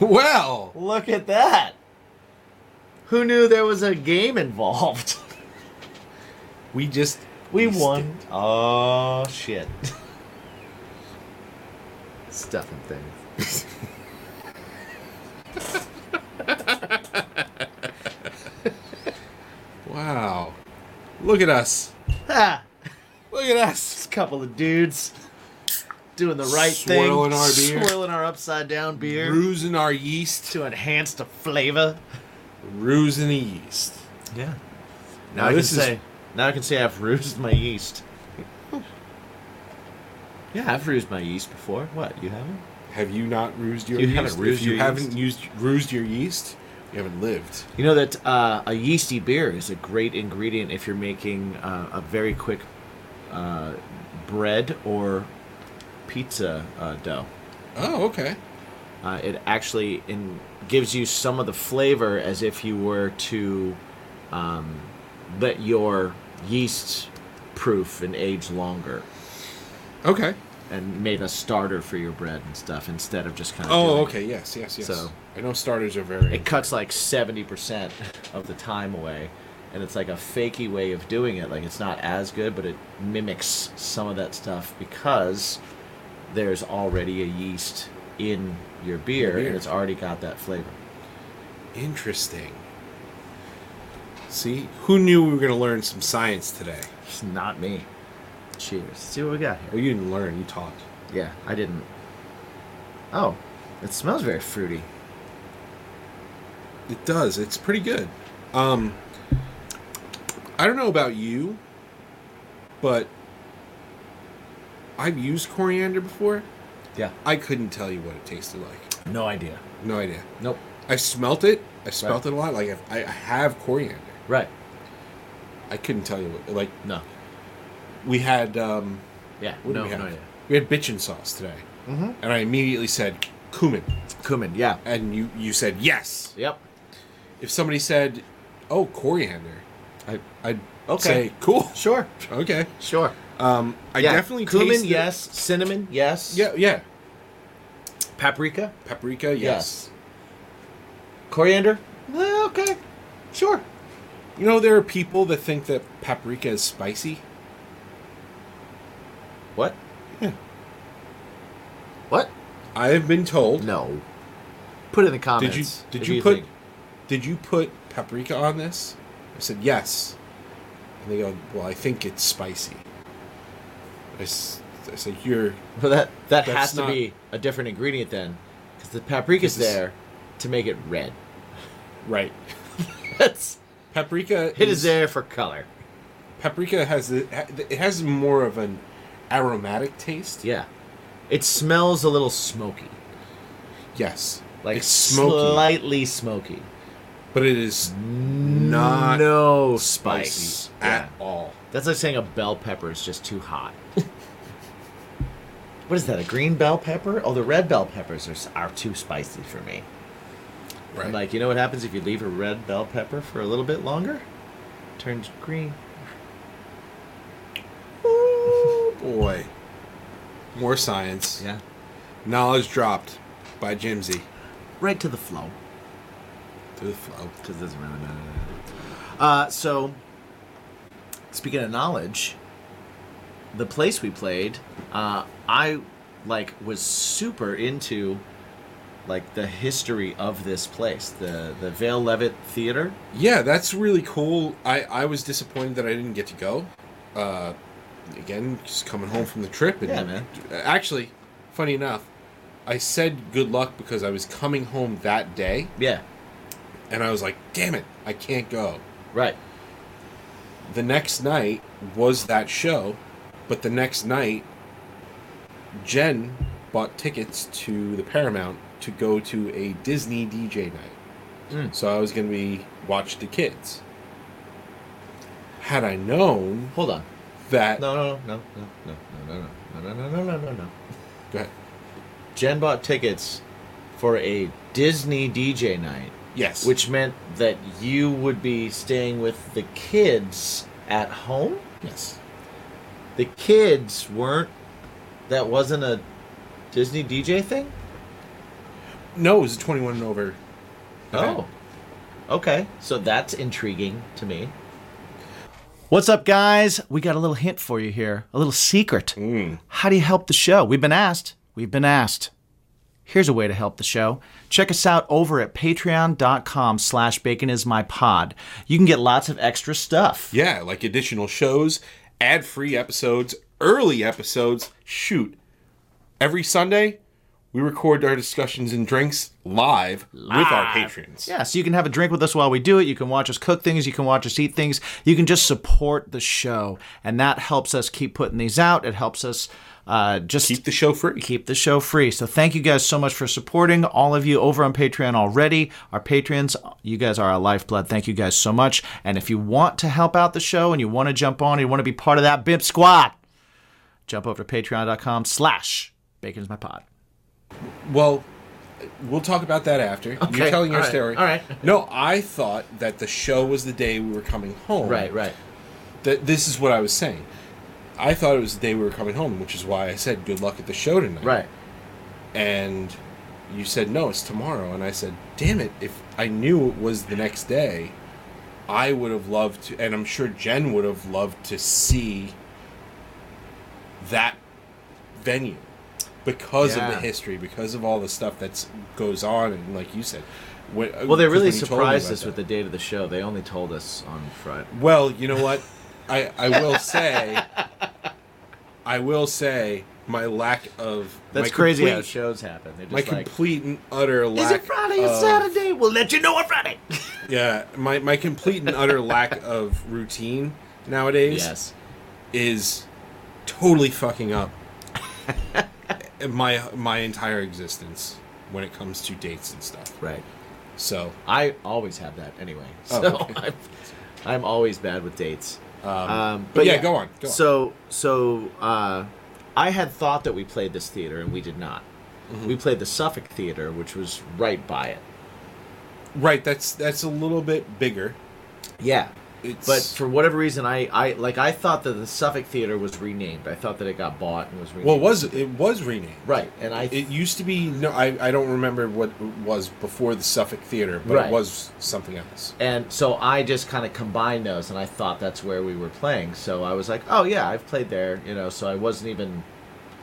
Well, Look at that! Who knew there was a game involved? (laughs) we just We won. Oh, shit. Stuffing things. (laughs) Wow. Look at us. Ha! Look at us. Just a couple of dudes doing the right Swirling thing. our beer. Swirling our upside down beer Rusing our yeast. to enhance the flavor. Rusing the yeast. Yeah. Now Now I can is- say, now I can say I've roosed my yeast. Yeah, I've roosed my yeast before. What? You haven't? Have you not rused your You yeast? haven't rused if you your haven't yeast? used rused your yeast, you haven't lived. You know that uh, a yeasty beer is a great ingredient if you're making uh, a very quick uh, bread or pizza uh, dough. Oh, okay. Uh, it actually in, gives you some of the flavor as if you were to um, let your yeast proof and age longer, Okay. and made a starter for your bread and stuff instead of just kind of. Oh, okay. Yes, yes, yes. So- I know starters are very. It cuts like seventy percent of the time away, and it's like a fakey way of doing it. Like it's not as good, but it mimics some of that stuff because there's already a yeast in your beer, beer. and it's already got that flavor. Interesting. See, who knew we were going to learn some science today? It's not me. Cheers. See what we got here. Well, you didn't learn. You taught. Yeah, I didn't. Oh, it smells very fruity. It does. It's pretty good. Um, I don't know about you, but I've used coriander before. Yeah. I couldn't tell you what it tasted like. No idea. No idea. Nope. I smelt it. I smelt Right. it a lot. Like I, I have coriander. Right. I couldn't tell you what. Like No. we had. um Yeah. What no. we have? No idea. We had bitchin sauce today, mm-hmm. and I immediately said cumin, Cumin. Yeah. and you you said yes. Yep. If somebody said, "Oh, coriander," I. I'd Okay. say cool. Sure. (laughs) Okay. Sure. Um, I yeah. definitely cumin. Yes. Cinnamon. Yes. Yeah, yeah. Paprika. Paprika, yes. Yes. Coriander. Eh, okay. Sure. You know, there are people that think that paprika is spicy. What? Yeah. What? I have been told. No. Put it in the comments. Did you did if you, put think. did you put paprika on this? I said yes. And they go, "Well, I think it's spicy." I, I said, "You're (laughs) Well, that that has to not- be a different ingredient then, because the paprika's is- there to make it red. right." (laughs) That's Paprika it is there for color. Paprika has the, it has more of an aromatic taste. Yeah. It smells a little smoky, Yes, like it's smoky, slightly smoky. but it is not no spicy spice at Yeah. all. That's like saying a bell pepper is just too hot. What is that? A green bell pepper? Oh, the red bell peppers are, are too spicy for me. Right. I'm like, you know what happens if you leave a red bell pepper for a little bit longer? Turns green. oh boy, more science. Yeah. Knowledge dropped by Jimsy Right to the flow. to the flow. Because it doesn't really matter. Uh, so, speaking of knowledge, the place we played, uh, I like was super into like the history of this place, the the Vail-Leavitt Theater. Yeah, that's really cool. I I was disappointed that I didn't get to go. Uh, again, just coming home from the trip. And Yeah, man. Actually, funny enough, I said good luck because I was coming home that day, Yeah, and I was like, "Damn it, I can't go." right. The next night was that show, but the next night, Jen bought tickets to the Paramount to go to a Disney DJ night. Mm. So I was going to be watch the kids. Had I known Hold on. that, No, no, no, no, no, no, no, no, no, no, no, no, no. go ahead. Jen bought tickets for a Disney DJ night. Yes, Which meant that you would be staying with the kids at home? yes, The kids weren't. That wasn't a Disney DJ thing? no, it was a twenty-one and over. event. Oh. Okay. So that's intriguing to me. What's up, guys? We got a little hint for you here, a little secret. Mm. How do you help the show? We've been asked. We've been asked. Here's a way to help the show. Check us out over at patreon.com slash baconismypod. You can get lots of extra stuff. Yeah, like additional shows, ad-free episodes, early episodes. Shoot, every Sunday we record our discussions and drinks live, with our patrons. Yeah, so you can have a drink with us while we do it. You can watch us cook things. You can watch us eat things. You can just support the show. And that helps us keep putting these out. It helps us uh, just Keep the show free. keep the show free. So thank you guys so much for supporting all of you over on Patreon already. Our patrons, you guys are our lifeblood. Thank you guys so much. And if you want to help out the show and you want to jump on, you want to be part of that BIMP squad, jump over to patreon.com slash bacon is my pod. Well, we'll talk about that after. Okay, You're telling your all right, story. all right. No, I thought that the show was the day we were coming home. Right, right. That this is what I was saying. I thought it was the day we were coming home, which is why I said good luck at the show tonight. Right. And you said no, it's tomorrow, and I said, damn it, if I knew it was the next day, I would have loved to, and I'm sure Jen would have loved to see that venue because of the history, because of all the stuff that goes on, and like you said, when, uh, Well, they really when you told surprised us that- with the date of the show. They only told us on Friday. Well, you know what? I I will (laughs) say, I will say, my lack of That's my crazy how shows happen. They're my just like, complete and utter lack. is it Friday or Saturday? We'll let you know on Friday. (laughs) Yeah, my my complete and utter lack of routine nowadays yes. is totally fucking up (laughs) my my entire existence when it comes to dates and stuff. Right. So I always have that anyway. Oh, So okay. (laughs) I'm, I'm always bad with dates. Um, Um, but yeah, go on, go on. So so uh, I had thought that we played this theater and we did not. Mm-hmm. We played the Suffolk Theater, which was right by it. right, that's that's a little bit bigger. Yeah. It's But for whatever reason, I, I like I thought that the Suffolk Theater was renamed. I thought that it got bought and was renamed. well, it was it was renamed. right, and I It used to be no, I, I don't remember what it was before the Suffolk Theater, but Right. it was something else. And so I just kind of combined those, and I thought that's where we were playing. So I was like, oh yeah, I've played there, you know. So I wasn't even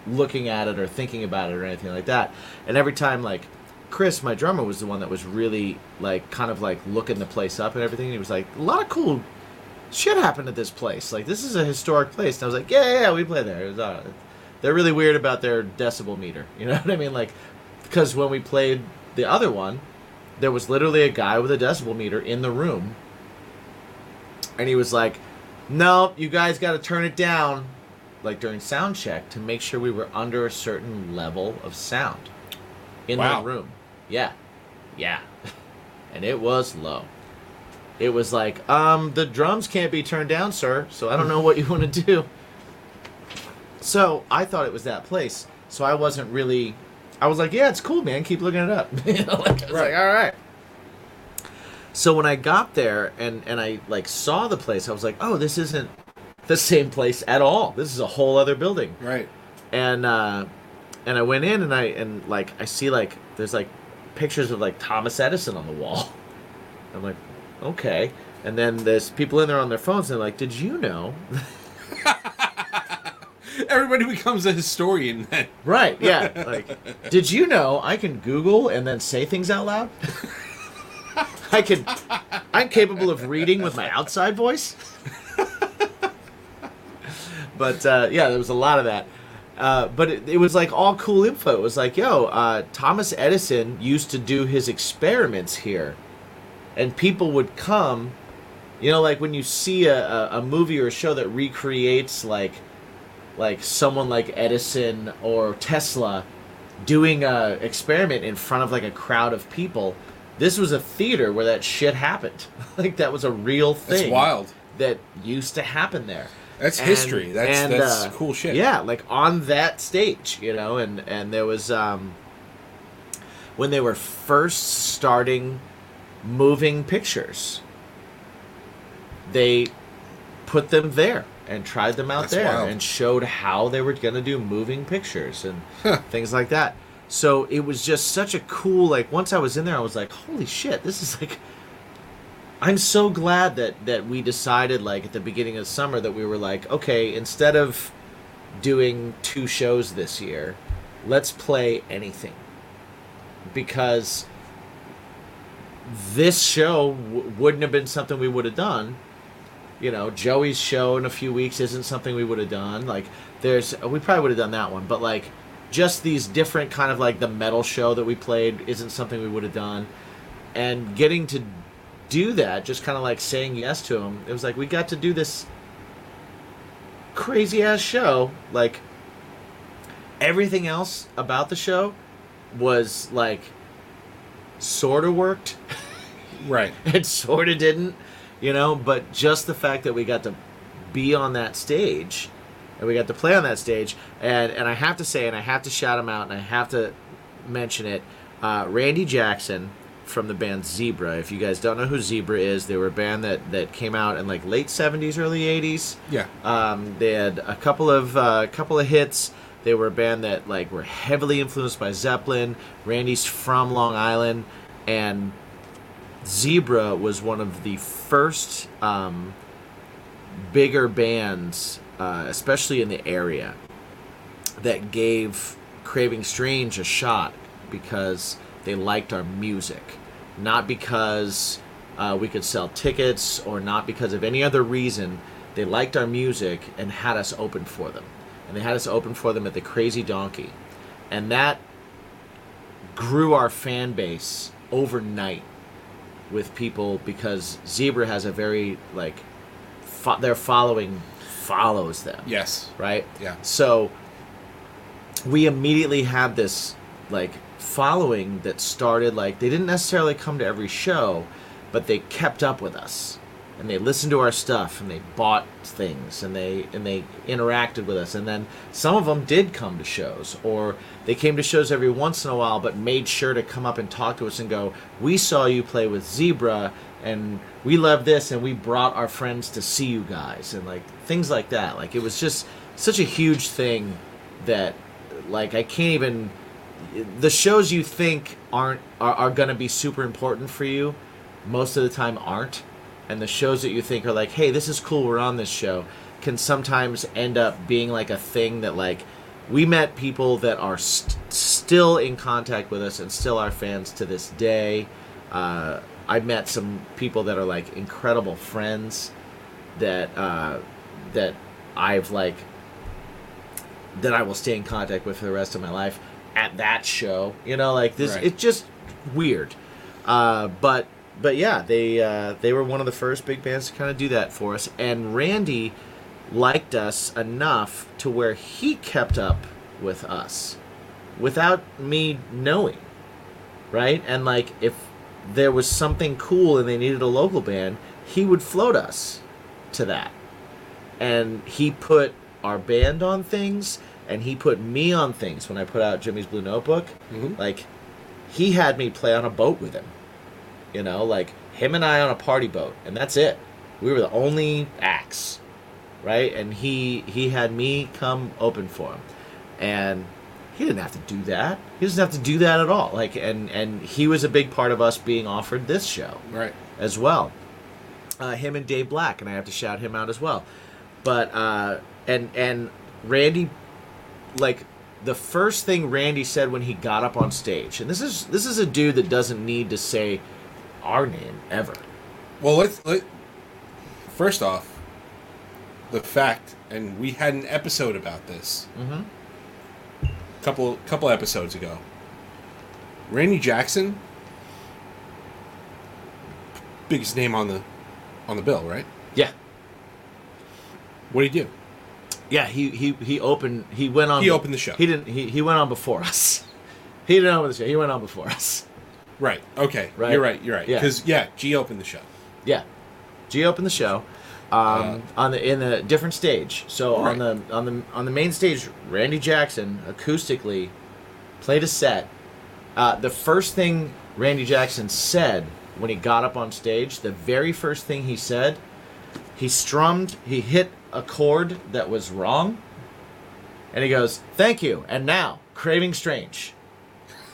looking at it or thinking about it or anything like that. And every time, like Chris, my drummer, was the one that was really like kind of like looking the place up and everything. And he was like, a lot of cool shit happened at this place. Like this is a historic place. And I was like, yeah, yeah, yeah we play there. Was, uh, they're really weird about their decibel meter. (laughs) You know what I mean? Like because when we played the other one, there was literally a guy with a decibel meter in the room, and he was like, "No, you guys got to turn it down." Like during sound check to make sure we were under a certain level of sound in Wow. the room. Yeah, yeah, (laughs) and it was low. It was like, um, the drums can't be turned down, sir. So I don't know what you (laughs) want to do. So I thought it was that place. So I wasn't really. I was like, yeah, it's cool, man. Keep looking it up. (laughs) you know, like, I was Right. like, all right. So when I got there and and I like saw the place, I was like, oh, this isn't the same place at all. This is a whole other building Right. and uh and I went in and I and like I see like there's like pictures of like Thomas Edison on the wall. (laughs) I'm like, okay. And then there's people in there on their phones and they're like, did you know? (laughs) Everybody becomes a historian then. right, yeah. Like, did you know I can Google and then say things out loud? (laughs) I can I'm capable of reading with my outside voice. but uh, yeah, there was a lot of that. Uh, but it, it was like all cool info. It was like, yo, uh, Thomas Edison used to do his experiments here, and people would come. You know, like when you see a, a, movie or a show that recreates like like someone like Edison or Tesla doing a experiment in front of like a crowd of people. This was a theater where that shit happened. (laughs) like that was a real thing. That's wild. That used to happen there. That's history. That's- that's cool shit. Yeah, like on that stage, you know, and and there was um when they were first starting moving pictures. They put them there and tried them out That's there wild. and showed how they were going to do moving pictures and Huh. things like that. So it was just such a cool like once I was in there I was like holy shit this is like I'm so glad that that we decided like at the beginning of summer that we were like okay instead of doing two shows this year let's play anything. Because this show w- wouldn't have been something we would have done. You know joey's show in a few weeks isn't something we would have done. Like there's we probably would have done that one but like just these different kind of like the metal show that we played isn't something we would have done. And getting to do that just kind of like saying yes to him it was like we got to do this crazy ass show like everything else about the show was like sort of worked (laughs) Right. it sort of didn't, you know. But just the fact that we got to be on that stage, and we got to play on that stage, and and I have to say, and I have to shout him out, and I have to mention it. Uh, Randy Jackson from the band Zebra. If you guys don't know who Zebra is, they were a band that that came out in like late '70s, early '80s. Yeah. Um, they had a couple of uh, couple of hits. They were a band that like were heavily influenced by Zeppelin. Randy's from Long Island, and Zebra was one of the first um, bigger bands, uh, especially in the area, that gave Craving Strange a shot because they liked our music, not because uh, we could sell tickets or not because of any other reason. They liked our music and had us open for them, and they had us open for them at the Crazy Donkey, and that grew our fan base overnight with people because Zebra has a very like fo- their following follows them Yes. right? Yeah. So we immediately had this like following that started like they didn't necessarily come to every show, but they kept up with us. And they listened to our stuff and they bought things and they and they interacted with us and then some of them did come to shows or they came to shows every once in a while but made sure to come up and talk to us and go we saw you play with Zebra and we love this and we brought our friends to see you guys and like things like that like it was just such a huge thing that like I can't even the shows you think aren't are, are going to be super important for you most of the time aren't. And the shows that you think are like hey this is cool we're on this show can sometimes end up being like a thing that like we met people that are st- still in contact with us and still are fans to this day. Uh, i met some people that are like incredible friends that uh, that i've like that I will stay in contact with for the rest of my life at that show. You know, like this, Right. it's just weird. Uh, but but yeah, they uh, they were one of the first big bands to kind of do that for us. And Randy liked us enough to where he kept up with us without me knowing, right? And like if there was something cool and they needed a local band, he would float us to that and he put our band on things and he put me on things when I put out Jimmy's Blue Notebook. Mhm. Like he had me play on a boat with him. You know, like him and I on a party boat and that's it. We were the only acts. Right? And he he had me come open for him. And he didn't have to do that. He doesn't have to do that at all. Like and and he was a big part of us being offered this show Right. as well. Uh, him and Dave Black, and I have to shout him out as well. But uh, and and Randy, like the first thing Randy said when he got up on stage, and this is this is a dude that doesn't need to say our name ever. Well, let's let. First off, the fact, and we had an episode about this. Mhm. Couple couple episodes ago. Randy Jackson, biggest name on the on the bill, right? Yeah, What do you do? Yeah. He he he opened. He went on. He opened the show. He didn't. He he went on before us. (laughs) He didn't open the show. He went on before us. Right. Okay. Right. You're right. You're right. Yeah. Because yeah, G opened the show. Yeah, G opened the show um, on the in a different stage. So on the on the on the main stage, Randy Jackson acoustically played a set. Uh, the first thing Randy Jackson said when he got up on stage, the very first thing he said, he strummed, he hit a chord that was wrong, and he goes, "Thank you." And now, craving strange. (laughs)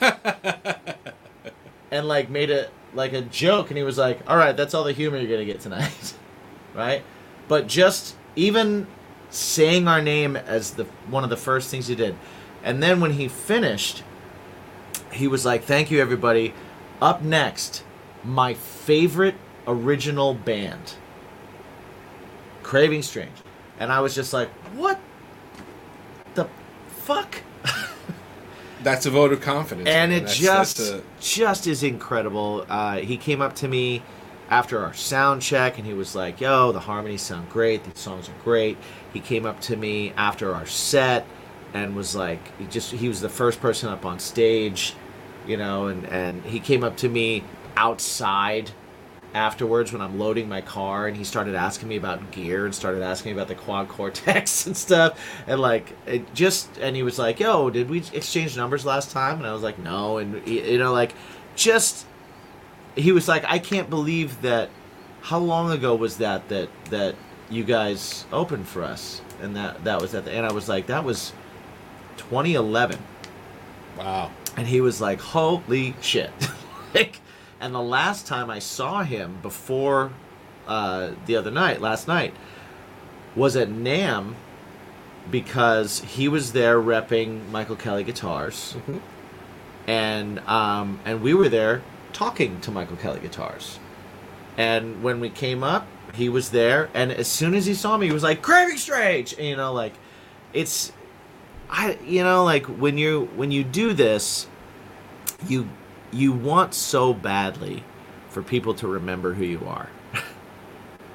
and like made it like a joke and he was like all right that's all the humor you're gonna get tonight (laughs) right but just even saying our name as the one of the first things he did and then when he finished he was like thank you everybody up next my favorite original band craving strange and i was just like what the fuck (laughs) That's a vote of confidence. and man. it That's- just that's a- just is incredible. Uh, he came up to me after our sound check and he was like, "Yo, the harmonies sound great. The songs are great." He came up to me after our set and was like, he just he was the first person up on stage, you know, and and he came up to me outside afterwards when I'm loading my car and he started asking me about gear and started asking me about the quad cortex (laughs) and stuff and like it just and he was like yo did we exchange numbers last time and I was like no and you know like just he was like, I can't believe that. How long ago was that that that you guys opened for us? And that that was at the. And I was like, that was 2011. Wow. And he was like, "Holy shit!" (laughs) like, and the last time I saw him before uh, the other night, last night, was at NAMM because he was there repping Michael Kelly guitars, and um, and we were there talking to Michael Kelly guitars. And when we came up, he was there, and as soon as he saw me, he was like, "Craving Strange," and, you know, like, it's I you know like when you when you do this you you want so badly for people to remember who you are. (laughs)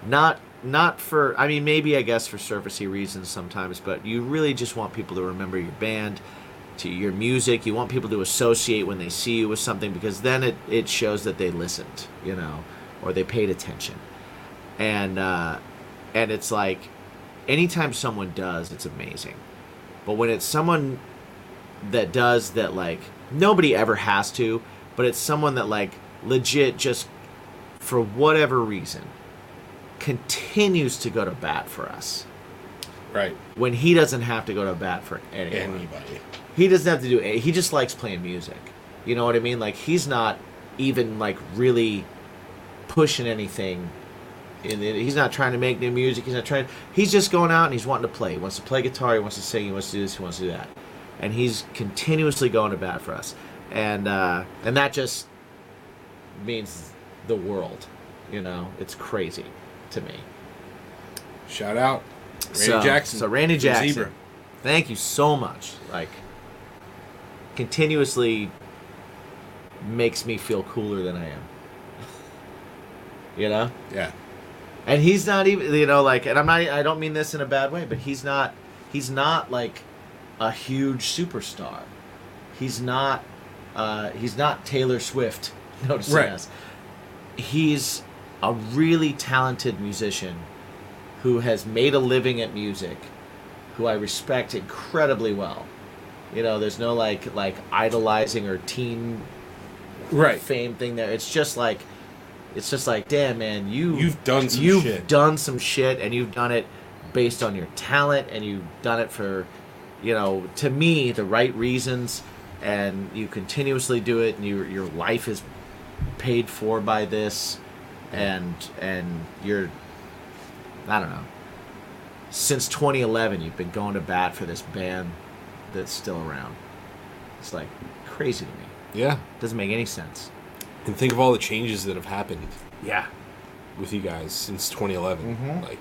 not not for I mean maybe I guess for surfacey reasons sometimes, but you really just want people to remember your band, to your music. You want people to associate when they see you with something because then it, it shows that they listened, you know, or they paid attention. And uh and it's like anytime someone does, it's amazing. But when it's someone that does that, like, nobody ever has to, but it's someone that, like, legit just for whatever reason continues to go to bat for us Right. when he doesn't have to go to bat for anyone. Anybody. He doesn't have to do it. He just likes playing music. You know what I mean? Like he's not even like really pushing anything. In the, he's not trying to make new music. He's not trying. He's just going out and he's wanting to play. He wants to play guitar. He wants to sing. He wants to do this. He wants to do that. And he's continuously going to bat for us. And uh, and that just means the world. You know, it's crazy to me. Shout out. Randy so, Jackson. So Randy Jackson. Zebra. Thank you so much. Like continuously makes me feel cooler than I am. (laughs) you know? Yeah. And he's not even you know like and I'm not I don't mean this in a bad way, but he's not he's not like a huge superstar. He's not uh he's not Taylor Swift (laughs) noticing Right. us. He's a really talented musician who has made a living at music, who I respect incredibly well. You know, there's no like like idolizing or teen Right. fame thing there. It's just like it's just like, damn man, you You've done some you've shit. done some shit and you've done it based on your talent and you've done it for you know, to me, the right reasons and you continuously do it and your your life is paid for by this and and you're I don't know. Since 2011, you've been going to bat for this band that's still around. It's like crazy to me. Yeah. Doesn't make any sense. And think of all the changes that have happened Yeah. with you guys since 2011. mm-hmm. Like,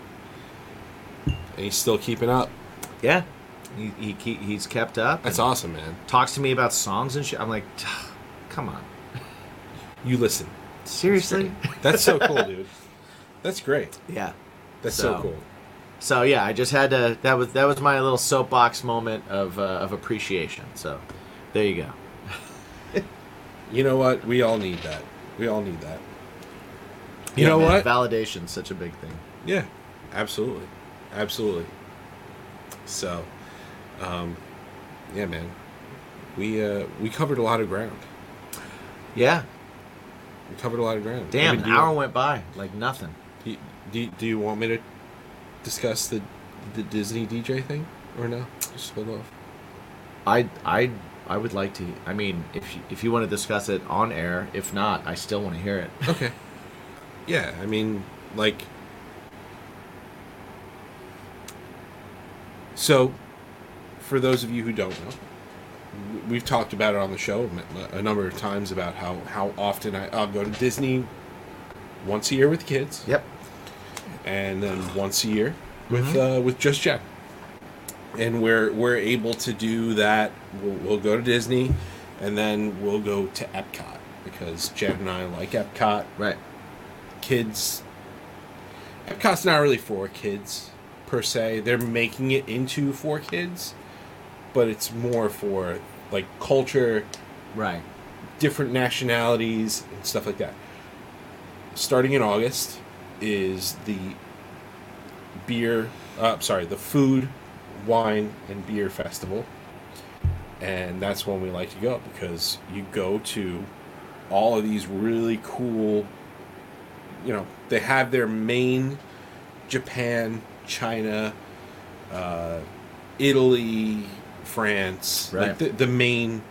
and he's still keeping up. Yeah. He, he, he's kept up. That's awesome, man. Talks to me about songs and shit. I'm like, come on. You listen. Seriously? (laughs) That's so cool, dude. That's great. yeah. That's so, So- cool. So yeah, I just had to. That was that was my little soapbox moment of uh, of appreciation. So there you go. (laughs) You know what? We all need that. We all need that. You Yeah, know man, what? Validation's such a big thing. Yeah, absolutely, absolutely. So, um, yeah, man, we uh, we covered a lot of ground. Yeah. We covered a lot of ground. Damn, Maybe an do you- hour went by like nothing. Do you, do, you, do you want me to discuss the the Disney DJ thing or no? Just hold off. I I I would like to. I mean, if you, if you want to discuss it on air, if not, I still want to hear it. (laughs) Okay. Yeah, I mean, like. So, for those of you who don't know, we've talked about it on the show a number of times about how, how often I, I'll go to Disney once a year with the kids, Yep. and then once a year with uh, with just Jen. And we're we're able to do that. We'll, we'll go to Disney, and then we'll go to Epcot because Jen and I like Epcot Right. kids Epcot's not really for kids per se. They're making it into for kids, but it's more for like culture, Right. different nationalities and stuff like that. Starting in August is the beer, uh, sorry, the food, wine, and beer festival. And that's when we like to go because you go to all of these really cool. You know, they have their main Japan, China, uh, Italy, France, like the, the main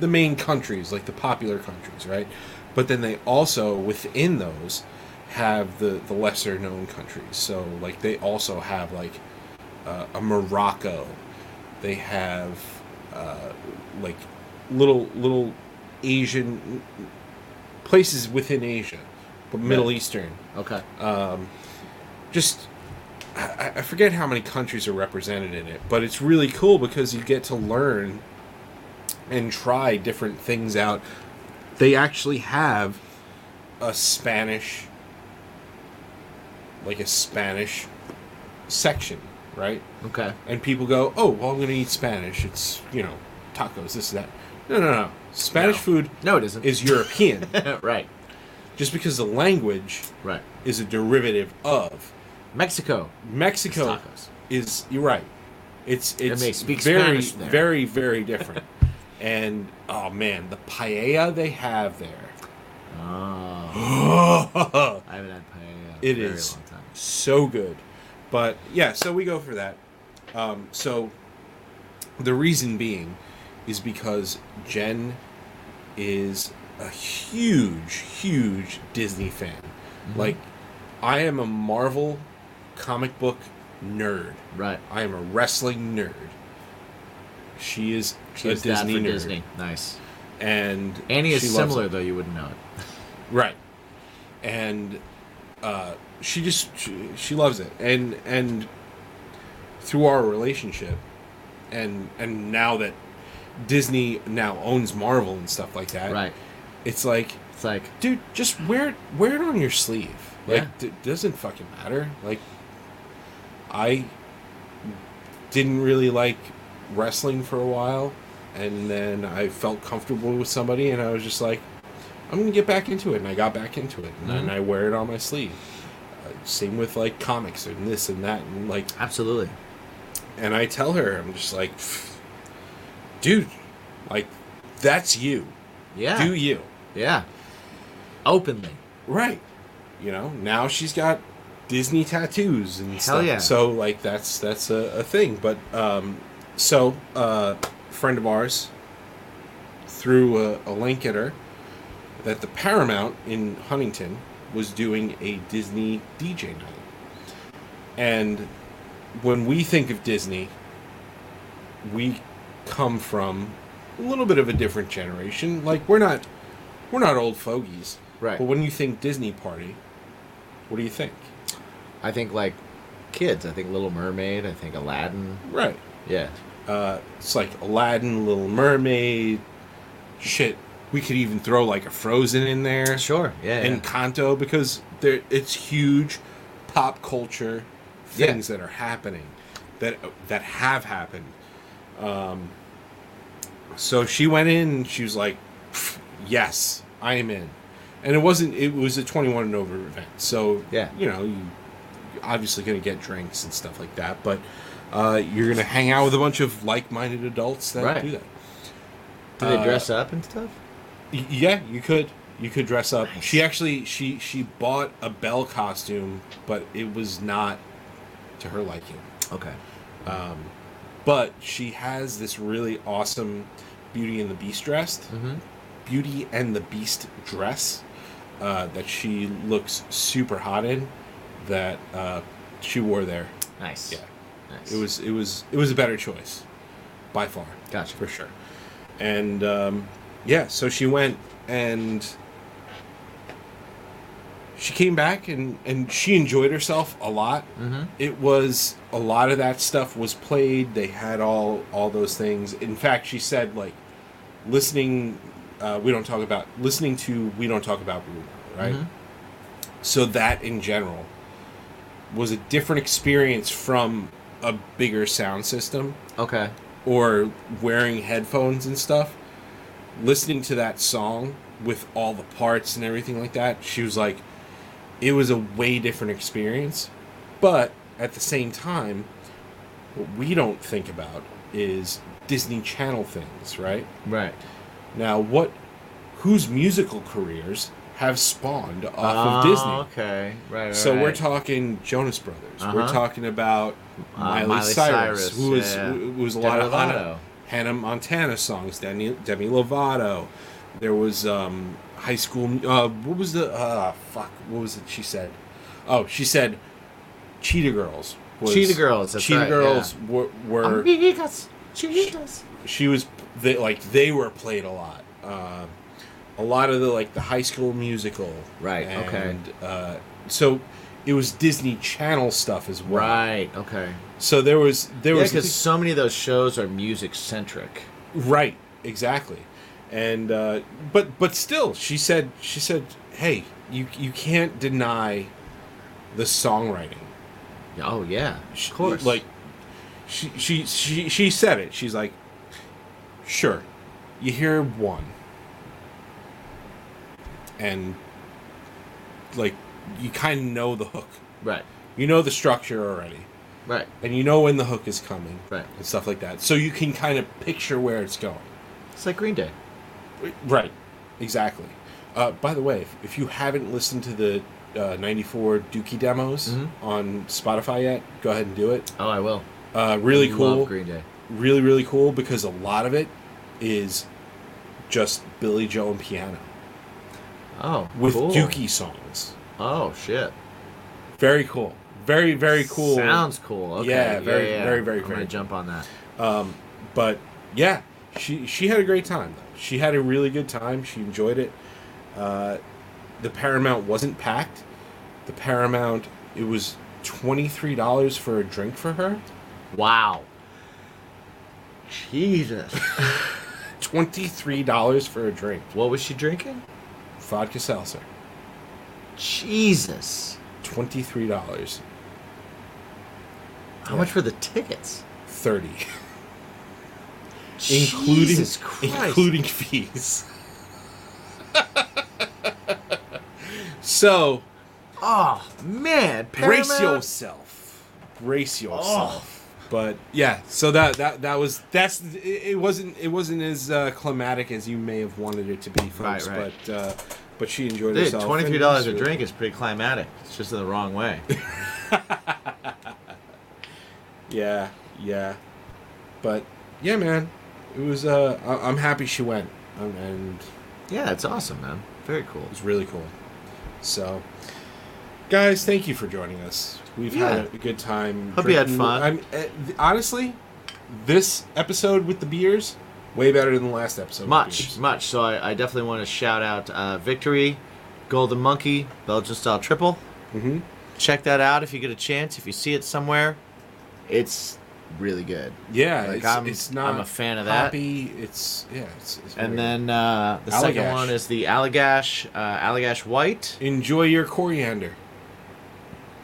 the main countries, like the popular countries, right? But then they also within those have the the lesser known countries. So like they also have like uh, a Morocco. They have uh, like little little Asian places within Asia, but Middle Right. Eastern. Okay. Just I, I forget how many countries are represented in it, but it's really cool because you get to learn and try different things out. They actually have a Spanish, like a Spanish section, right? okay. And people go, "Oh, well, I'm going to eat Spanish. It's you know tacos, this that." No, no, no. Spanish No. food No, it isn't. is European, (laughs) right. just because the language Right. is a derivative of Mexico. Mexico. Is you're right? It's it's very very very different. (laughs) and oh man, the paella they have there. Oh. (gasps) I haven't had paella. in a very long time. so good. But yeah, so we go for that. Um, so the reason being is because Jen is a huge, huge Disney fan. Like, I am a Marvel comic book nerd. Right. I am a wrestling nerd. She is She a is that Disney for nerd. Disney. Nice. And Annie is similar though. You wouldn't know it. Right. And uh, she just she, she loves it. And and through our relationship and and now that Disney now owns Marvel and stuff like that. Right. It's like It's like dude, just wear it wear it on your sleeve. Like Yeah. it doesn't fucking matter. Like I didn't really like wrestling for a while and then I felt comfortable with somebody and I was just like I'm to get back into it and I got back into it and Mhm. I wear it on my sleeve. Uh, same with like comics and this and that and like absolutely. and I tell her I'm just like dude like that's you. Yeah. Do you. yeah. Openly. Right. You know, now she's got Disney tattoos and Hell stuff. yeah. So like that's that's a, a thing. But um so uh friend of ours threw a, a link at her that the Paramount in Huntington was doing a Disney DJ night. And when we think of Disney, we come from a little bit of a different generation. Like we're not we're not old fogies. Right. But when you think Disney party, what do you think? I think like kids. I think Little Mermaid. I think Aladdin. Right. Yeah. Uh, it's like Aladdin, Little Mermaid, shit. We could even throw like a Frozen in there. Sure. Yeah. Encanto because there it's huge pop culture Yeah. things that are happening that that have happened. Um, so she went in and she was like, "Yes, I am in." And it wasn't. It was a twenty-one and over event. So Yeah. you know, you obviously gonna get drinks and stuff like that, but uh, you're gonna hang out with a bunch of like-minded adults that Right. do that. Do they uh, dress up and stuff? Y- Yeah, you could. You could dress up. Nice. She actually she she bought a Belle costume, but it was not to her liking. Okay. But she has this really awesome Beauty and the Beast dress. Mm-hmm. Beauty and the Beast dress uh, that she looks super hot in. That uh, she wore there. Nice. Yeah, Nice. it was it was it was a better choice, by far. Gotcha. for sure. And um, yeah, so she went and she came back and and she enjoyed herself a lot. Mm-hmm. It was a lot of that stuff was played. They had all all those things. In fact, she said like listening. Uh, we don't talk about listening to. We don't talk about Bruno, right? Mhm. So that in general was a different experience from a bigger sound system Okay. or wearing headphones and stuff, listening to that song with all the parts and everything like that, she was like, it was a way different experience. But at the same time, what we don't think about is Disney Channel things, right? Right. Now, what whose musical careers have spawned off Oh, of Disney. Okay, right. right So we're talking Jonas Brothers. We're Uh-huh. talking about Uh, Miley, Miley Cyrus, Cyrus, who was yeah. who was a Demi lot of Lovato. Hannah, Hannah Montana songs. Demi, Demi Lovato. There was um, high school. Uh, what was the uh, fuck? What was it? She said. Oh, she said, "Cheetah Girls." Was, Cheetah Girls, that's Cheetah right, Girls were, were Amigas, chicas. she was they like they were played a lot. Uh, a lot of the like the High School Musical, Right, okay. Uh, so it was Disney Channel stuff as well. Right. Okay. So there was there Yeah, was because so many of those shows are music centric. right exactly, and uh, but but still she said she said hey you you can't deny the songwriting. Oh yeah, She- of course. Like she she she she said it. She's like, sure, you hear one, and like you kind of know the hook. right, You know the structure already, right, and you know when the hook is coming, Right. and stuff like that. So you can kind of picture where it's going. it's like Green Day. Right, exactly. Uh, by the way, if, if you haven't listened to the uh, 94 Dookie demos Mhm. on Spotify yet, go ahead and do it. Oh, I will. Uh, really Love cool. Green Day. really really cool because a lot of it is just Billie Joe and piano Oh, with cool. Dookie songs. Oh shit. Very cool. Very very cool. Sounds cool. Okay. Yeah, very, very, very, cool. I'm very gonna jump on that. Um, but yeah, she she had a great time. Though. She had a really good time. She enjoyed it. Uh, the Paramount wasn't packed. The Paramount it was twenty three dollars for a drink for her. Wow. Jesus. (laughs) Twenty three dollars for a drink. what was she drinking? Vodka seltzer. Jesus. Twenty three dollars. How Yeah. much were the tickets? Thirty. including Christ. including fees. so Oh man, brace yourself, brace yourself. But yeah, so that that that was that's it, wasn't it wasn't as uh, climatic as you may have wanted it to be, folks. Right, right. But uh, but she enjoyed Dude, herself. twenty three dollars a drink is pretty climatic. It's just in the wrong way. (laughs) Yeah, yeah. But yeah, man, it was. Uh, I- I'm happy she went, um, and yeah, it's awesome, man. Very cool. It was really cool. So, guys, thank you for joining us. We've had a good time. Hope you had fun. I'm, uh, honestly, this episode with the beers way better than the last episode. Much, much. So I, I definitely want to shout out uh, Victory, Golden Monkey, Belgian style triple. Mhm. Check that out if you get a chance. If you see it somewhere, it's really good. Yeah, Like, it's, I'm- it's not. I'm a fan of that. hoppy, It's yeah. It's, it's And then uh, the second one is the Allagash, uh, Allagash White. enjoy your coriander.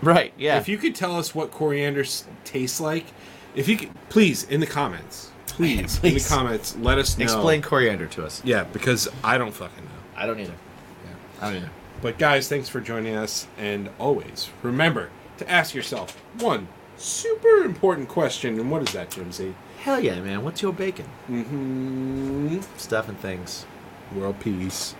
Right. Yeah. If you could tell us what coriander tastes like, if you could, please in the comments, please, (laughs) in the comments, let us know. explain coriander to us. Yeah, because I don't fucking know. I don't either. Yeah. I don't either. But guys, thanks for joining us, and always remember to ask yourself one super important question. And what is that, Jim Z? Hell yeah, man. What's your bacon? Mm-hmm. Stuff and things. World peace.